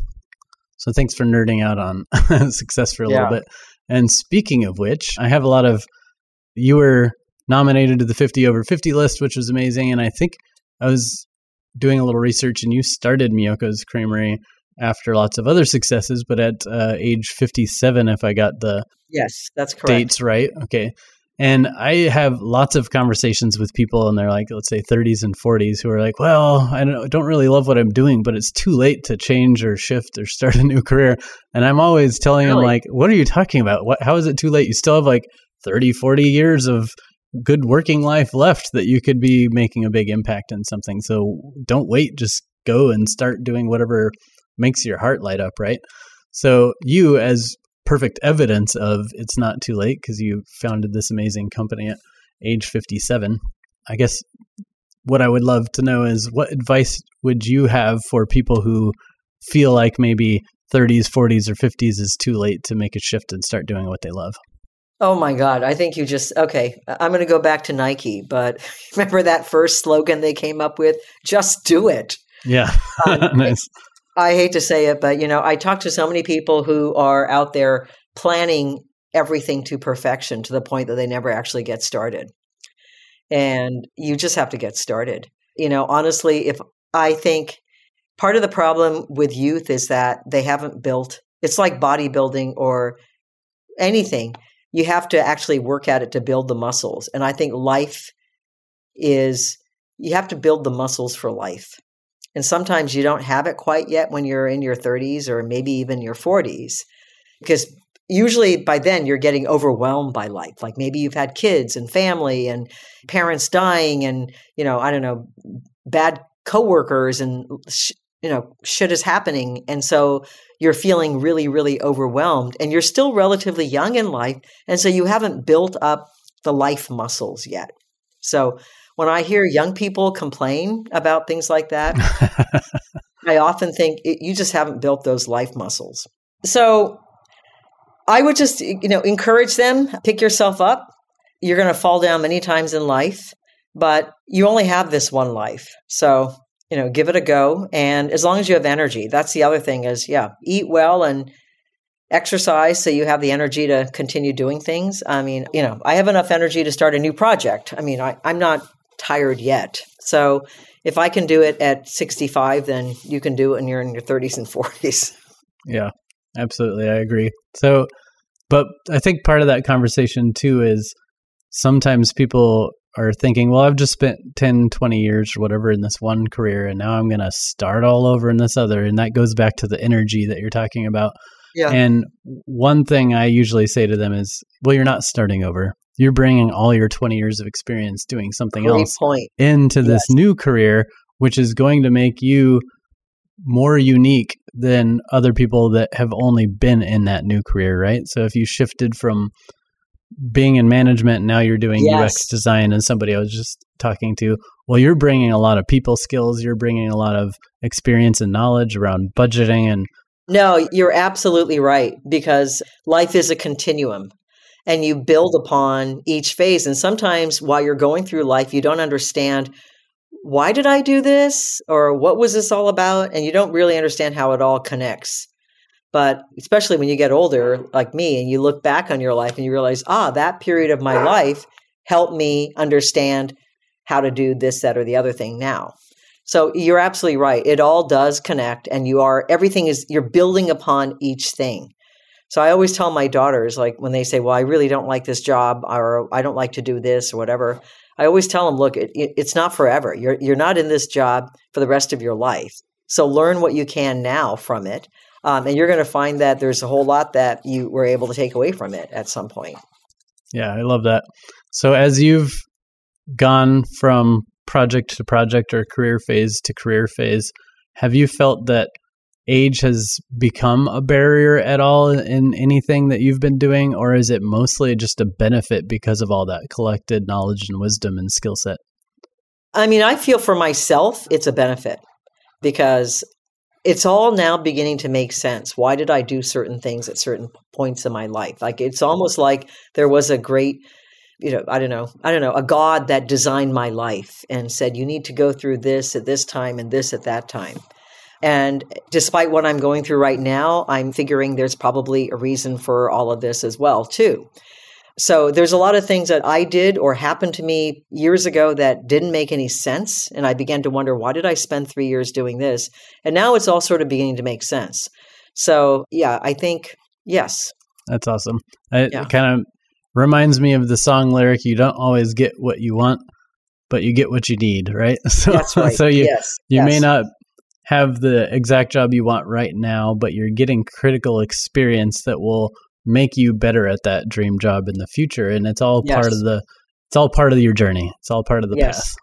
Speaker 2: so thanks for nerding out on success for a yeah. little bit and speaking of which i have a lot of you were nominated to the 50 over 50 list which was amazing and i think I was doing a little research, and you started Miyoko's Creamery after lots of other successes, but at uh, age 57, if I got the
Speaker 1: yes, that's correct
Speaker 2: dates right. Okay, and I have lots of conversations with people, and they're like, let's say 30s and 40s, who are like, well, I don't, don't really love what I'm doing, but it's too late to change or shift or start a new career. And I'm always telling really? them, like, what are you talking about? What, how is it too late? You still have like 30, 40 years of good working life left that you could be making a big impact in something. So don't wait, just go and start doing whatever makes your heart light up, right? So you as perfect evidence of it's not too late because you founded this amazing company at age 57. I guess what I would love to know is what advice would you have for people who feel like maybe 30s, 40s, or 50s is too late to make a shift and start doing what they love?
Speaker 1: Oh my God. I think you just, okay, I'm going to go back to Nike, but remember that first slogan they came up with? Just do it.
Speaker 2: Yeah. um, nice.
Speaker 1: I hate to say it, but you know, I talk to so many people who are out there planning everything to perfection to the point that they never actually get started. And you just have to get started. You know, honestly, if I think part of the problem with youth is that they haven't built, it's like bodybuilding or anything you have to actually work at it to build the muscles. And I think life is, you have to build the muscles for life. And sometimes you don't have it quite yet when you're in your 30s or maybe even your 40s, because usually by then you're getting overwhelmed by life. Like maybe you've had kids and family and parents dying and, you know, I don't know, bad coworkers and, you know, shit is happening. And so you're feeling really, really overwhelmed and you're still relatively young in life. And so you haven't built up the life muscles yet. So when I hear young people complain about things like that, I often think you just haven't built those life muscles. So I would just, you know, encourage them, pick yourself up. You're going to fall down many times in life, but you only have this one life. So you know, give it a go. And as long as you have energy, that's the other thing is, yeah, eat well and exercise so you have the energy to continue doing things. I mean, you know, I have enough energy to start a new project. I mean, I, I'm not tired yet. So if I can do it at 65, then you can do it when you're in your 30s and 40s.
Speaker 2: Yeah, absolutely. I agree. So, but I think part of that conversation too is sometimes people are thinking, well, I've just spent 10, 20 years or whatever in this one career, and now I'm going to start all over in this other. And that goes back to the energy that you're talking about. Yeah. And one thing I usually say to them is, well, you're not starting over. You're bringing all your 20 years of experience doing something
Speaker 1: Great
Speaker 2: else
Speaker 1: point.
Speaker 2: into this yes. new career, which is going to make you more unique than other people that have only been in that new career, right? So if you shifted from being in management now you're doing yes. UX design and somebody I was just talking to well you're bringing a lot of people skills you're bringing a lot of experience and knowledge around budgeting and
Speaker 1: No you're absolutely right because life is a continuum and you build upon each phase and sometimes while you're going through life you don't understand why did I do this? Or what was this all about? And you don't really understand how it all connects. But especially when you get older, like me, and you look back on your life and you realize, ah, that period of my life helped me understand how to do this, that, or the other thing now. So you're absolutely right. It all does connect, and you are, everything is, you're building upon each thing. So I always tell my daughters, like when they say, well, I really don't like this job, or I don't like to do this, or whatever. I always tell them, look, it, it, it's not forever. You're, you're not in this job for the rest of your life. So learn what you can now from it. Um, and you're going to find that there's a whole lot that you were able to take away from it at some point.
Speaker 2: Yeah, I love that. So as you've gone from project to project or career phase to career phase, have you felt that age has become a barrier at all in anything that you've been doing, or is it mostly just a benefit because of all that collected knowledge and wisdom and skill set?
Speaker 1: I mean, I feel for myself, it's a benefit because it's all now beginning to make sense. Why did I do certain things at certain points in my life? Like it's almost like there was a great, you know, I don't know, I don't know, a God that designed my life and said, you need to go through this at this time and this at that time. And despite what I'm going through right now, I'm figuring there's probably a reason for all of this as well, too. So there's a lot of things that I did or happened to me years ago that didn't make any sense. And I began to wonder, why did I spend three years doing this? And now it's all sort of beginning to make sense. So, yeah, I think, yes.
Speaker 2: That's awesome. It yeah. kind of reminds me of the song lyric you don't always get what you want, but you get what you need, right?
Speaker 1: So, That's right.
Speaker 2: so you,
Speaker 1: yes.
Speaker 2: you
Speaker 1: yes.
Speaker 2: may not have the exact job you want right now, but you're getting critical experience that will make you better at that dream job in the future and it's all yes. part of the it's all part of your journey it's all part of the yes.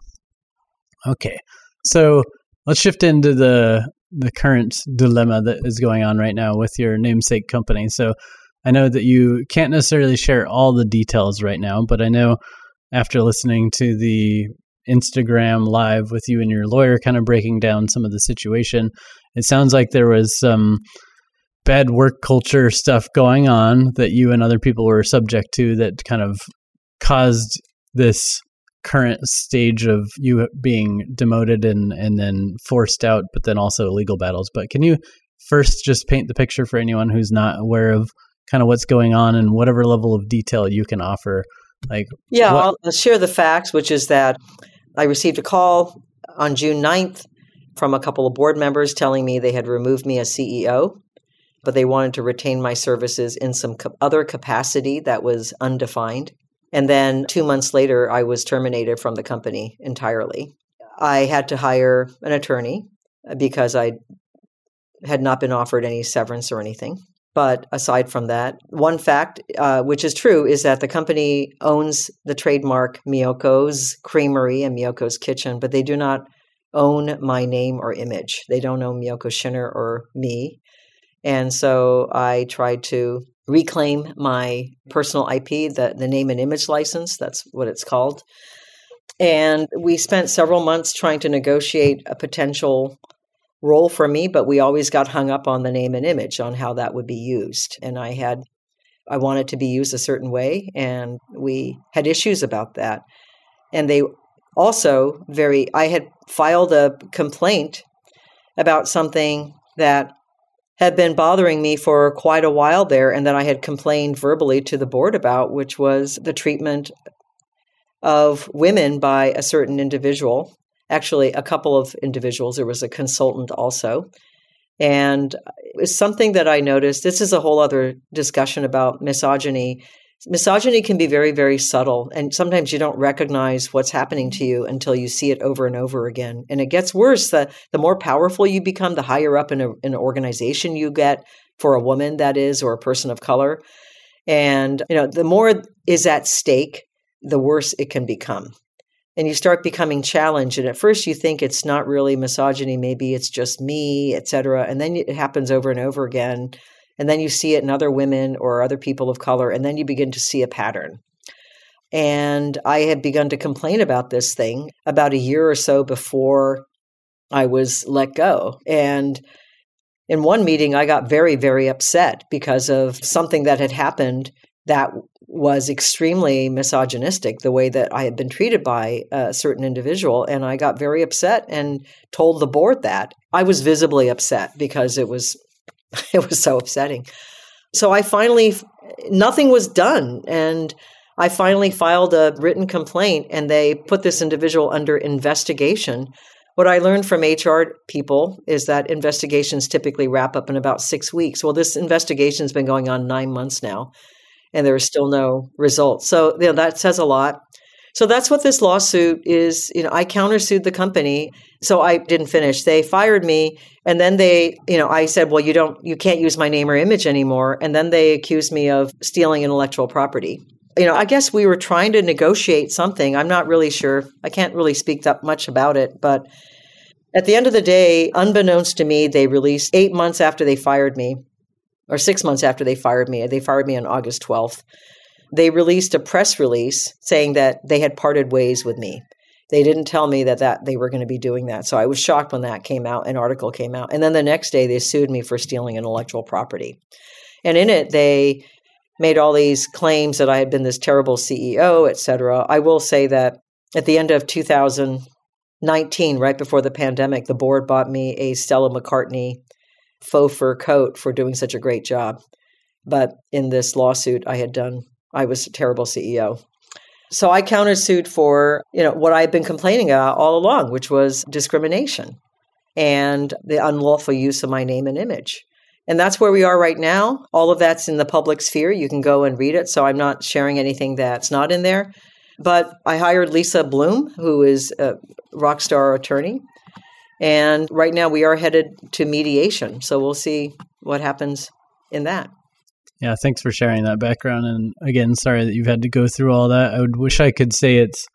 Speaker 2: path okay so let's shift into the the current dilemma that is going on right now with your namesake company so i know that you can't necessarily share all the details right now but i know after listening to the instagram live with you and your lawyer kind of breaking down some of the situation it sounds like there was some bad work culture stuff going on that you and other people were subject to that kind of caused this current stage of you being demoted and and then forced out but then also legal battles. But can you first just paint the picture for anyone who's not aware of kind of what's going on and whatever level of detail you can offer like
Speaker 1: yeah what- i'll share the facts which is that i received a call on june 9th from a couple of board members telling me they had removed me as ceo but they wanted to retain my services in some other capacity that was undefined. And then two months later, I was terminated from the company entirely. I had to hire an attorney uh, because I had not been offered any severance or anything. But aside from that, one fact, uh, which is true, is that the company owns the trademark Miyoko's Creamery and Miyoko's Kitchen, but they do not own my name or image. They don't own Miyoko Schinner or me. And so I tried to reclaim my personal IP, the, the name and image license. That's what it's called. And we spent several months trying to negotiate a potential role for me, but we always got hung up on the name and image, on how that would be used. And I had, I wanted to be used a certain way, and we had issues about that. And they also very, I had filed a complaint about something that had been bothering me for quite a while there and that I had complained verbally to the board about, which was the treatment of women by a certain individual. Actually, a couple of individuals. There was a consultant also. And it was something that I noticed. This is a whole other discussion about misogyny misogyny can be very very subtle and sometimes you don't recognize what's happening to you until you see it over and over again and it gets worse the, the more powerful you become the higher up in, a, in an organization you get for a woman that is or a person of color and you know the more is at stake the worse it can become and you start becoming challenged and at first you think it's not really misogyny maybe it's just me etc and then it happens over and over again and then you see it in other women or other people of color, and then you begin to see a pattern. And I had begun to complain about this thing about a year or so before I was let go. And in one meeting, I got very, very upset because of something that had happened that was extremely misogynistic, the way that I had been treated by a certain individual. And I got very upset and told the board that. I was visibly upset because it was it was so upsetting. So I finally, nothing was done. And I finally filed a written complaint and they put this individual under investigation. What I learned from HR people is that investigations typically wrap up in about six weeks. Well, this investigation's been going on nine months now, and there is still no results. So you know, that says a lot. So that's what this lawsuit is. You know, I countersued the company. So I didn't finish. They fired me. And then they, you know, I said, well, you don't, you can't use my name or image anymore. And then they accused me of stealing intellectual property. You know, I guess we were trying to negotiate something. I'm not really sure. I can't really speak that much about it. But at the end of the day, unbeknownst to me, they released eight months after they fired me, or six months after they fired me. They fired me on August 12th they released a press release saying that they had parted ways with me. They didn't tell me that, that they were going to be doing that. So I was shocked when that came out, an article came out. And then the next day, they sued me for stealing intellectual property. And in it, they made all these claims that I had been this terrible CEO, et cetera. I will say that at the end of 2019, right before the pandemic, the board bought me a Stella McCartney faux fur coat for doing such a great job. But in this lawsuit, I had done I was a terrible CEO. So I countersued for, you know, what I've been complaining about all along, which was discrimination and the unlawful use of my name and image. And that's where we are right now. All of that's in the public sphere. You can go and read it. So I'm not sharing anything that's not in there. But I hired Lisa Bloom, who is a rock star attorney. And right now we are headed to mediation. So we'll see what happens in that.
Speaker 2: Yeah, thanks for sharing that background. And again, sorry that you've had to go through all that. I would wish I could say it's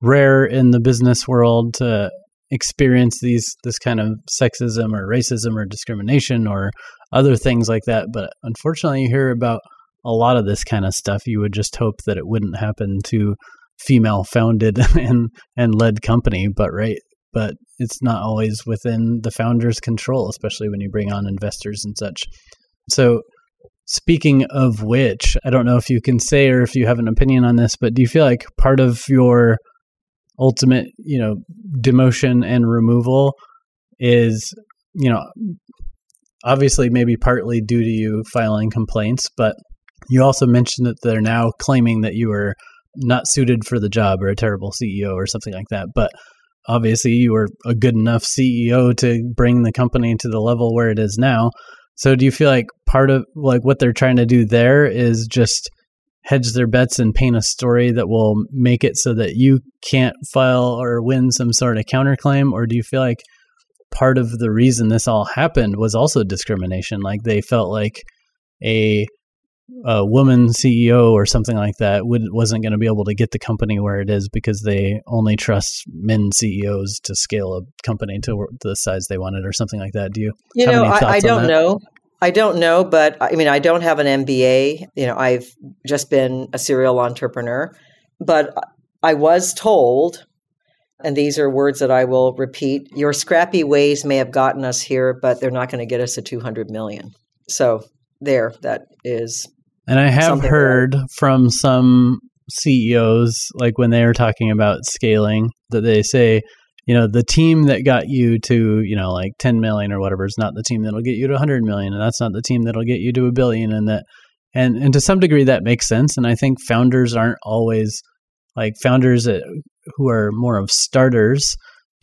Speaker 2: rare in the business world to experience these this kind of sexism or racism or discrimination or other things like that. But unfortunately, you hear about a lot of this kind of stuff. You would just hope that it wouldn't happen to female founded and and led company, but right, but it's not always within the founder's control, especially when you bring on investors and such. So Speaking of which, I don't know if you can say or if you have an opinion on this, but do you feel like part of your ultimate, you know, demotion and removal is, you know, obviously maybe partly due to you filing complaints, but you also mentioned that they're now claiming that you were not suited for the job or a terrible CEO or something like that. But obviously, you were a good enough CEO to bring the company to the level where it is now. So do you feel like part of like what they're trying to do there is just hedge their bets and paint a story that will make it so that you can't file or win some sort of counterclaim or do you feel like part of the reason this all happened was also discrimination like they felt like a a woman CEO or something like that would, wasn't going to be able to get the company where it is because they only trust men CEOs to scale a company to the size they wanted or something like that. Do you?
Speaker 1: You know, I, I don't know. I don't know, but I mean, I don't have an MBA. You know, I've just been a serial entrepreneur, but I was told, and these are words that I will repeat your scrappy ways may have gotten us here, but they're not going to get us to 200 million. So, there, that is.
Speaker 2: And I have heard from some CEOs, like when they are talking about scaling, that they say, you know, the team that got you to, you know, like 10 million or whatever is not the team that'll get you to 100 million. And that's not the team that'll get you to a billion. And that, and, and to some degree that makes sense. And I think founders aren't always like founders who are more of starters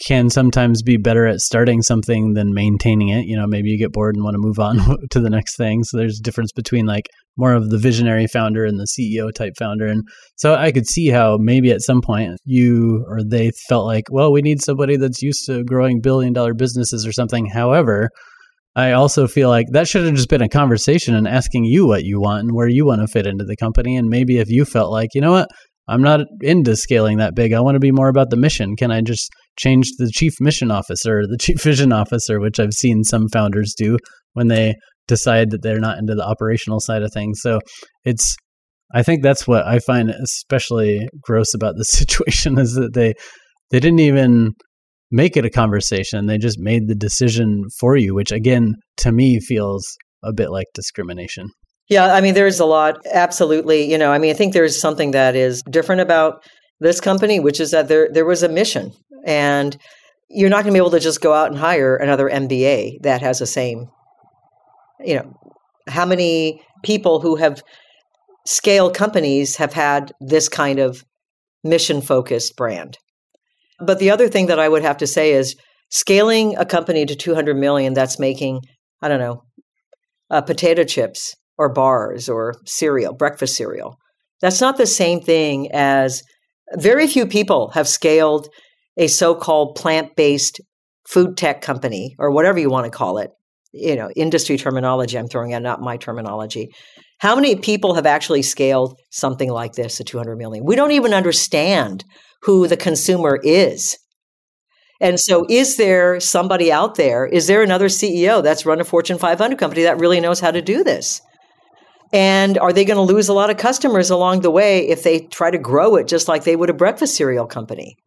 Speaker 2: can sometimes be better at starting something than maintaining it. You know, maybe you get bored and want to move on to the next thing. So there's a difference between like more of the visionary founder and the CEO type founder. And so I could see how maybe at some point you or they felt like, well, we need somebody that's used to growing billion dollar businesses or something. However, I also feel like that should have just been a conversation and asking you what you want and where you want to fit into the company. And maybe if you felt like, you know what, I'm not into scaling that big. I want to be more about the mission. Can I just change the chief mission officer, the chief vision officer, which I've seen some founders do when they decide that they're not into the operational side of things. So it's I think that's what I find especially gross about this situation is that they they didn't even make it a conversation. They just made the decision for you, which again to me feels a bit like discrimination.
Speaker 1: Yeah, I mean there's a lot absolutely, you know, I mean I think there's something that is different about this company which is that there there was a mission and you're not going to be able to just go out and hire another MBA that has the same you know, how many people who have scale companies have had this kind of mission focused brand. But the other thing that I would have to say is scaling a company to 200 million that's making, I don't know, uh, potato chips or bars or cereal, breakfast cereal. That's not the same thing as very few people have scaled a so called plant based food tech company or whatever you want to call it. You know industry terminology i'm throwing out not my terminology. How many people have actually scaled something like this to 200 million? We don't even understand who the consumer is. And so is there somebody out there is there another ceo that's run a fortune 500 company that really knows how to do this and are they going to lose a lot of customers along the way if they try to grow it just like they would a breakfast cereal company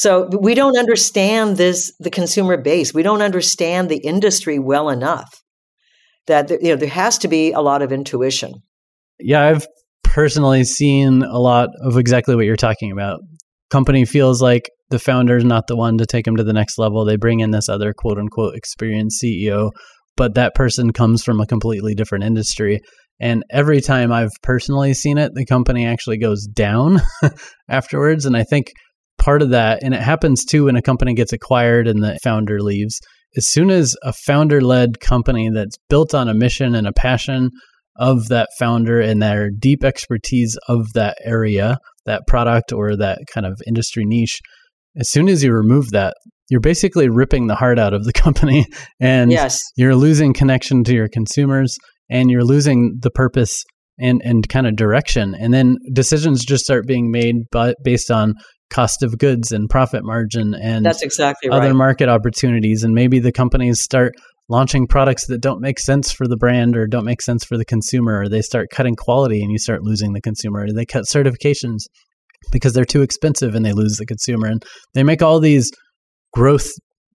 Speaker 1: so we don't understand this the consumer base. We don't understand the industry well enough. That you know there has to be a lot of intuition.
Speaker 2: Yeah, I've personally seen a lot of exactly what you're talking about. Company feels like the founder is not the one to take them to the next level. They bring in this other quote unquote experienced CEO, but that person comes from a completely different industry. And every time I've personally seen it, the company actually goes down afterwards. And I think part of that, and it happens too when a company gets acquired and the founder leaves. As soon as a founder led company that's built on a mission and a passion of that founder and their deep expertise of that area, that product or that kind of industry niche, as soon as you remove that, you're basically ripping the heart out of the company and
Speaker 1: yes.
Speaker 2: you're losing connection to your consumers and you're losing the purpose and and kind of direction and then decisions just start being made but based on cost of goods and profit margin and
Speaker 1: that's exactly
Speaker 2: other
Speaker 1: right.
Speaker 2: market opportunities and maybe the companies start launching products that don't make sense for the brand or don't make sense for the consumer or they start cutting quality and you start losing the consumer or they cut certifications because they're too expensive and they lose the consumer and they make all these growth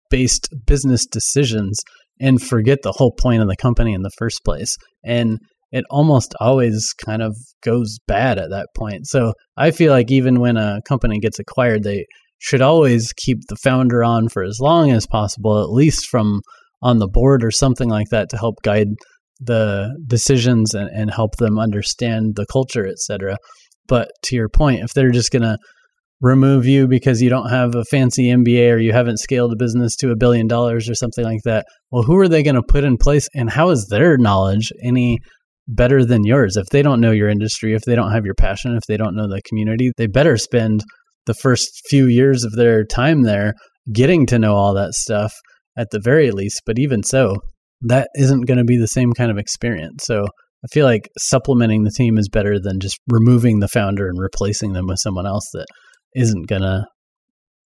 Speaker 2: based business decisions and forget the whole point of the company in the first place and it almost always kind of goes bad at that point. So I feel like even when a company gets acquired, they should always keep the founder on for as long as possible, at least from on the board or something like that to help guide the decisions and, and help them understand the culture, et cetera. But to your point, if they're just to remove you because you don't have a fancy MBA or you haven't scaled a business to a billion dollars or something like that, well, who are they going to put in place and how is their knowledge any better than yours. If they don't know your industry, if they don't have your passion, if they don't know the community, they better spend the first few years of their time there getting to know all that stuff at the very least. But even so, that isn't going to be the same kind of experience. So I feel like supplementing the team is better than just removing the founder and replacing them with someone else that isn't going to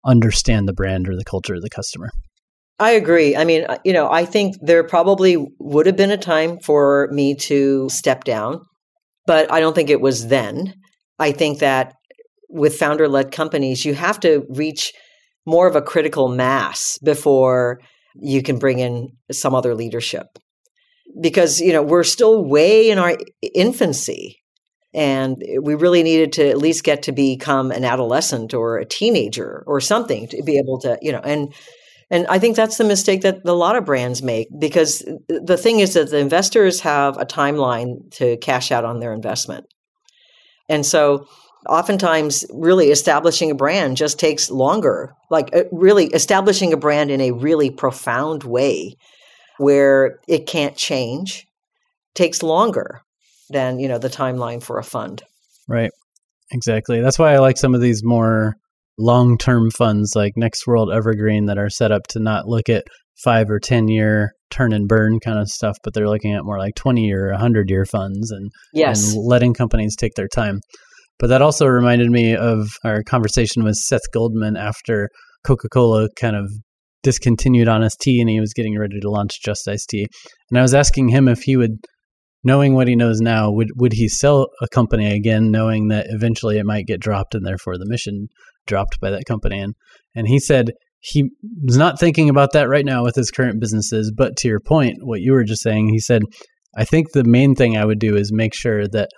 Speaker 2: understand the brand or the culture of the customer.
Speaker 1: I agree. I mean, you know, I think there probably would have been a time for me to step down, but I don't think it was then. I think that with founder led companies, you have to reach more of a critical mass before you can bring in some other leadership. Because, you know, we're still way in our infancy and we really needed to at least get to become an adolescent or a teenager or something to be able to, you know, and and I think that's the mistake that a lot of brands make because the thing is that the investors have a timeline to cash out on their investment. And so oftentimes really establishing a brand just takes longer like uh, really establishing a brand in a really profound way where it can't change takes longer than you know the timeline for a fund
Speaker 2: right exactly that's why i like some of these more long-term funds like next world evergreen that are set up to not look at five or ten year turn and burn kind of stuff but they're looking at more like 20 year 100 year funds and,
Speaker 1: yes.
Speaker 2: and letting companies take their time but that also reminded me of our conversation with Seth Goldman after Coca Cola kind of discontinued Honest Tea and he was getting ready to launch Just Iced Tea. And I was asking him if he would, knowing what he knows now, would, would he sell a company again, knowing that eventually it might get dropped and therefore the mission dropped by that company? And, and he said he was not thinking about that right now with his current businesses. But to your point, what you were just saying, he said, I think the main thing I would do is make sure that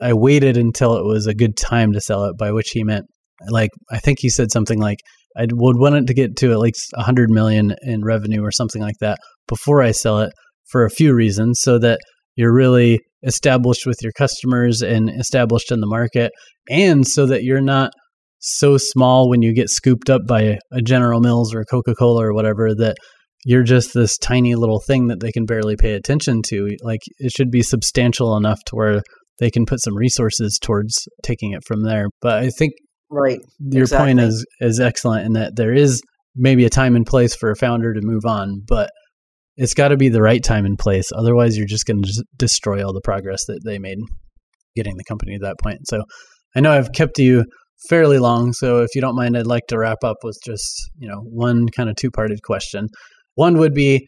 Speaker 2: I waited until it was a good time to sell it, by which he meant like I think he said something like I would want it to get to at least 100 million in revenue or something like that before I sell it for a few reasons so that you're really established with your customers and established in the market and so that you're not so small when you get scooped up by a General Mills or a Coca-Cola or whatever that you're just this tiny little thing that they can barely pay attention to like it should be substantial enough to where they can put some resources towards taking it from there. But I think
Speaker 1: right
Speaker 2: your exactly. point is is excellent in that there is maybe a time and place for a founder to move on, but it's got to be the right time and place. Otherwise, you're just going to destroy all the progress that they made getting the company to that point. So I know I've kept you fairly long. So if you don't mind, I'd like to wrap up with just, you know, one kind of two parted question. One would be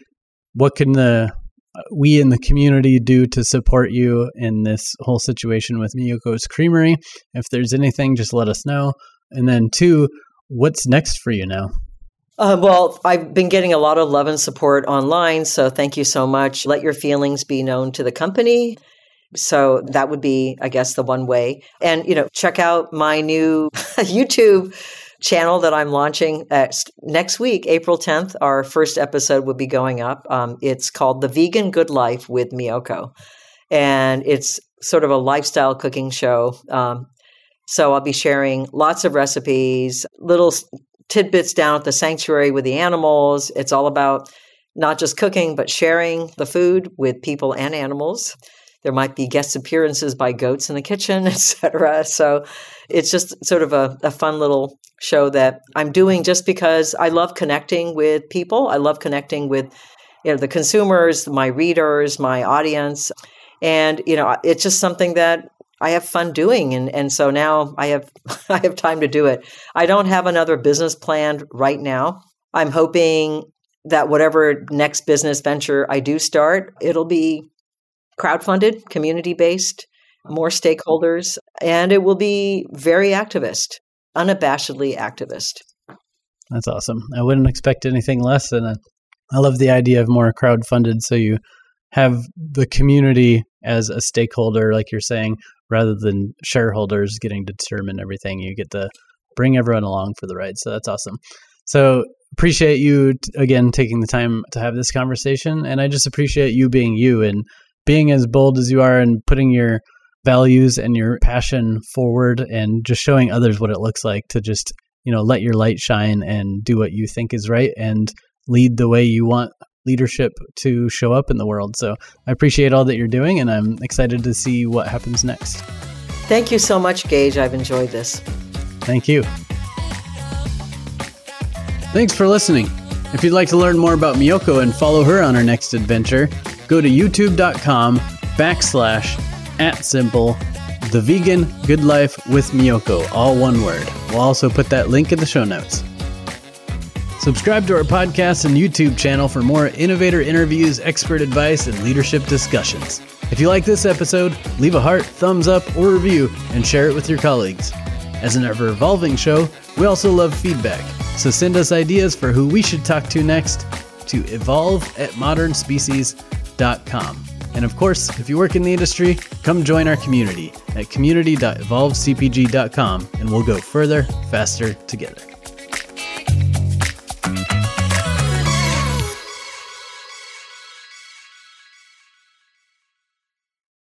Speaker 2: what can the uh, we in the community do to support you in this whole situation with Miyoko's Creamery. If there's anything, just let us know. And then, two, what's next for you now?
Speaker 1: Uh, well, I've been getting a lot of love and support online. So thank you so much. Let your feelings be known to the company. So that would be, I guess, the one way. And, you know, check out my new YouTube channel that I'm launching next week, April 10th. Our first episode will be going up. Um, it's called The Vegan Good Life with Miyoko. And it's sort of a lifestyle cooking show. Um, so I'll be sharing lots of recipes, little tidbits down at the sanctuary with the animals. It's all about not just cooking, but sharing the food with people and animals. There might be guest appearances by goats in the kitchen, etc. So it's just sort of a, a fun little show that I'm doing just because I love connecting with people. I love connecting with you know the consumers, my readers, my audience. And you know, it's just something that I have fun doing and and so now I have I have time to do it. I don't have another business planned right now. I'm hoping that whatever next business venture I do start, it'll be crowdfunded, community based, more stakeholders, and it will be very activist, unabashedly activist.
Speaker 2: That's awesome. I wouldn't expect anything less than a, I love the idea of more crowdfunded so you have the community as a stakeholder, like you're saying, rather than shareholders getting to determine everything. You get to bring everyone along for the ride. So that's awesome. So appreciate you t- again taking the time to have this conversation, and I just appreciate you being you and being as bold as you are and putting your values and your passion forward and just showing others what it looks like to just you know let your light shine and do what you think is right and lead the way you want leadership to show up in the world. So i appreciate all that you're doing and i'm excited to see what happens next.
Speaker 1: Thank you so much gage. I've enjoyed this.
Speaker 2: Thank you. Thanks for listening. If you'd like to learn more about miyoko and follow her on her next adventure go to youtube.com backslash at simple the vegan good life with miyoko all one word. We'll also put that link in the show notes Subscribe to our podcast and YouTube channel for more innovator interviews, expert advice, and leadership discussions. If you like this episode, leave a heart, thumbs up, or review and share it with your colleagues. As an ever evolving show, we also love feedback, so send us ideas for who we should talk to next to evolve at modernspecies.com. And of course, if you work in the industry, come join our community at community.evolvecpg.com and we'll go further, faster together.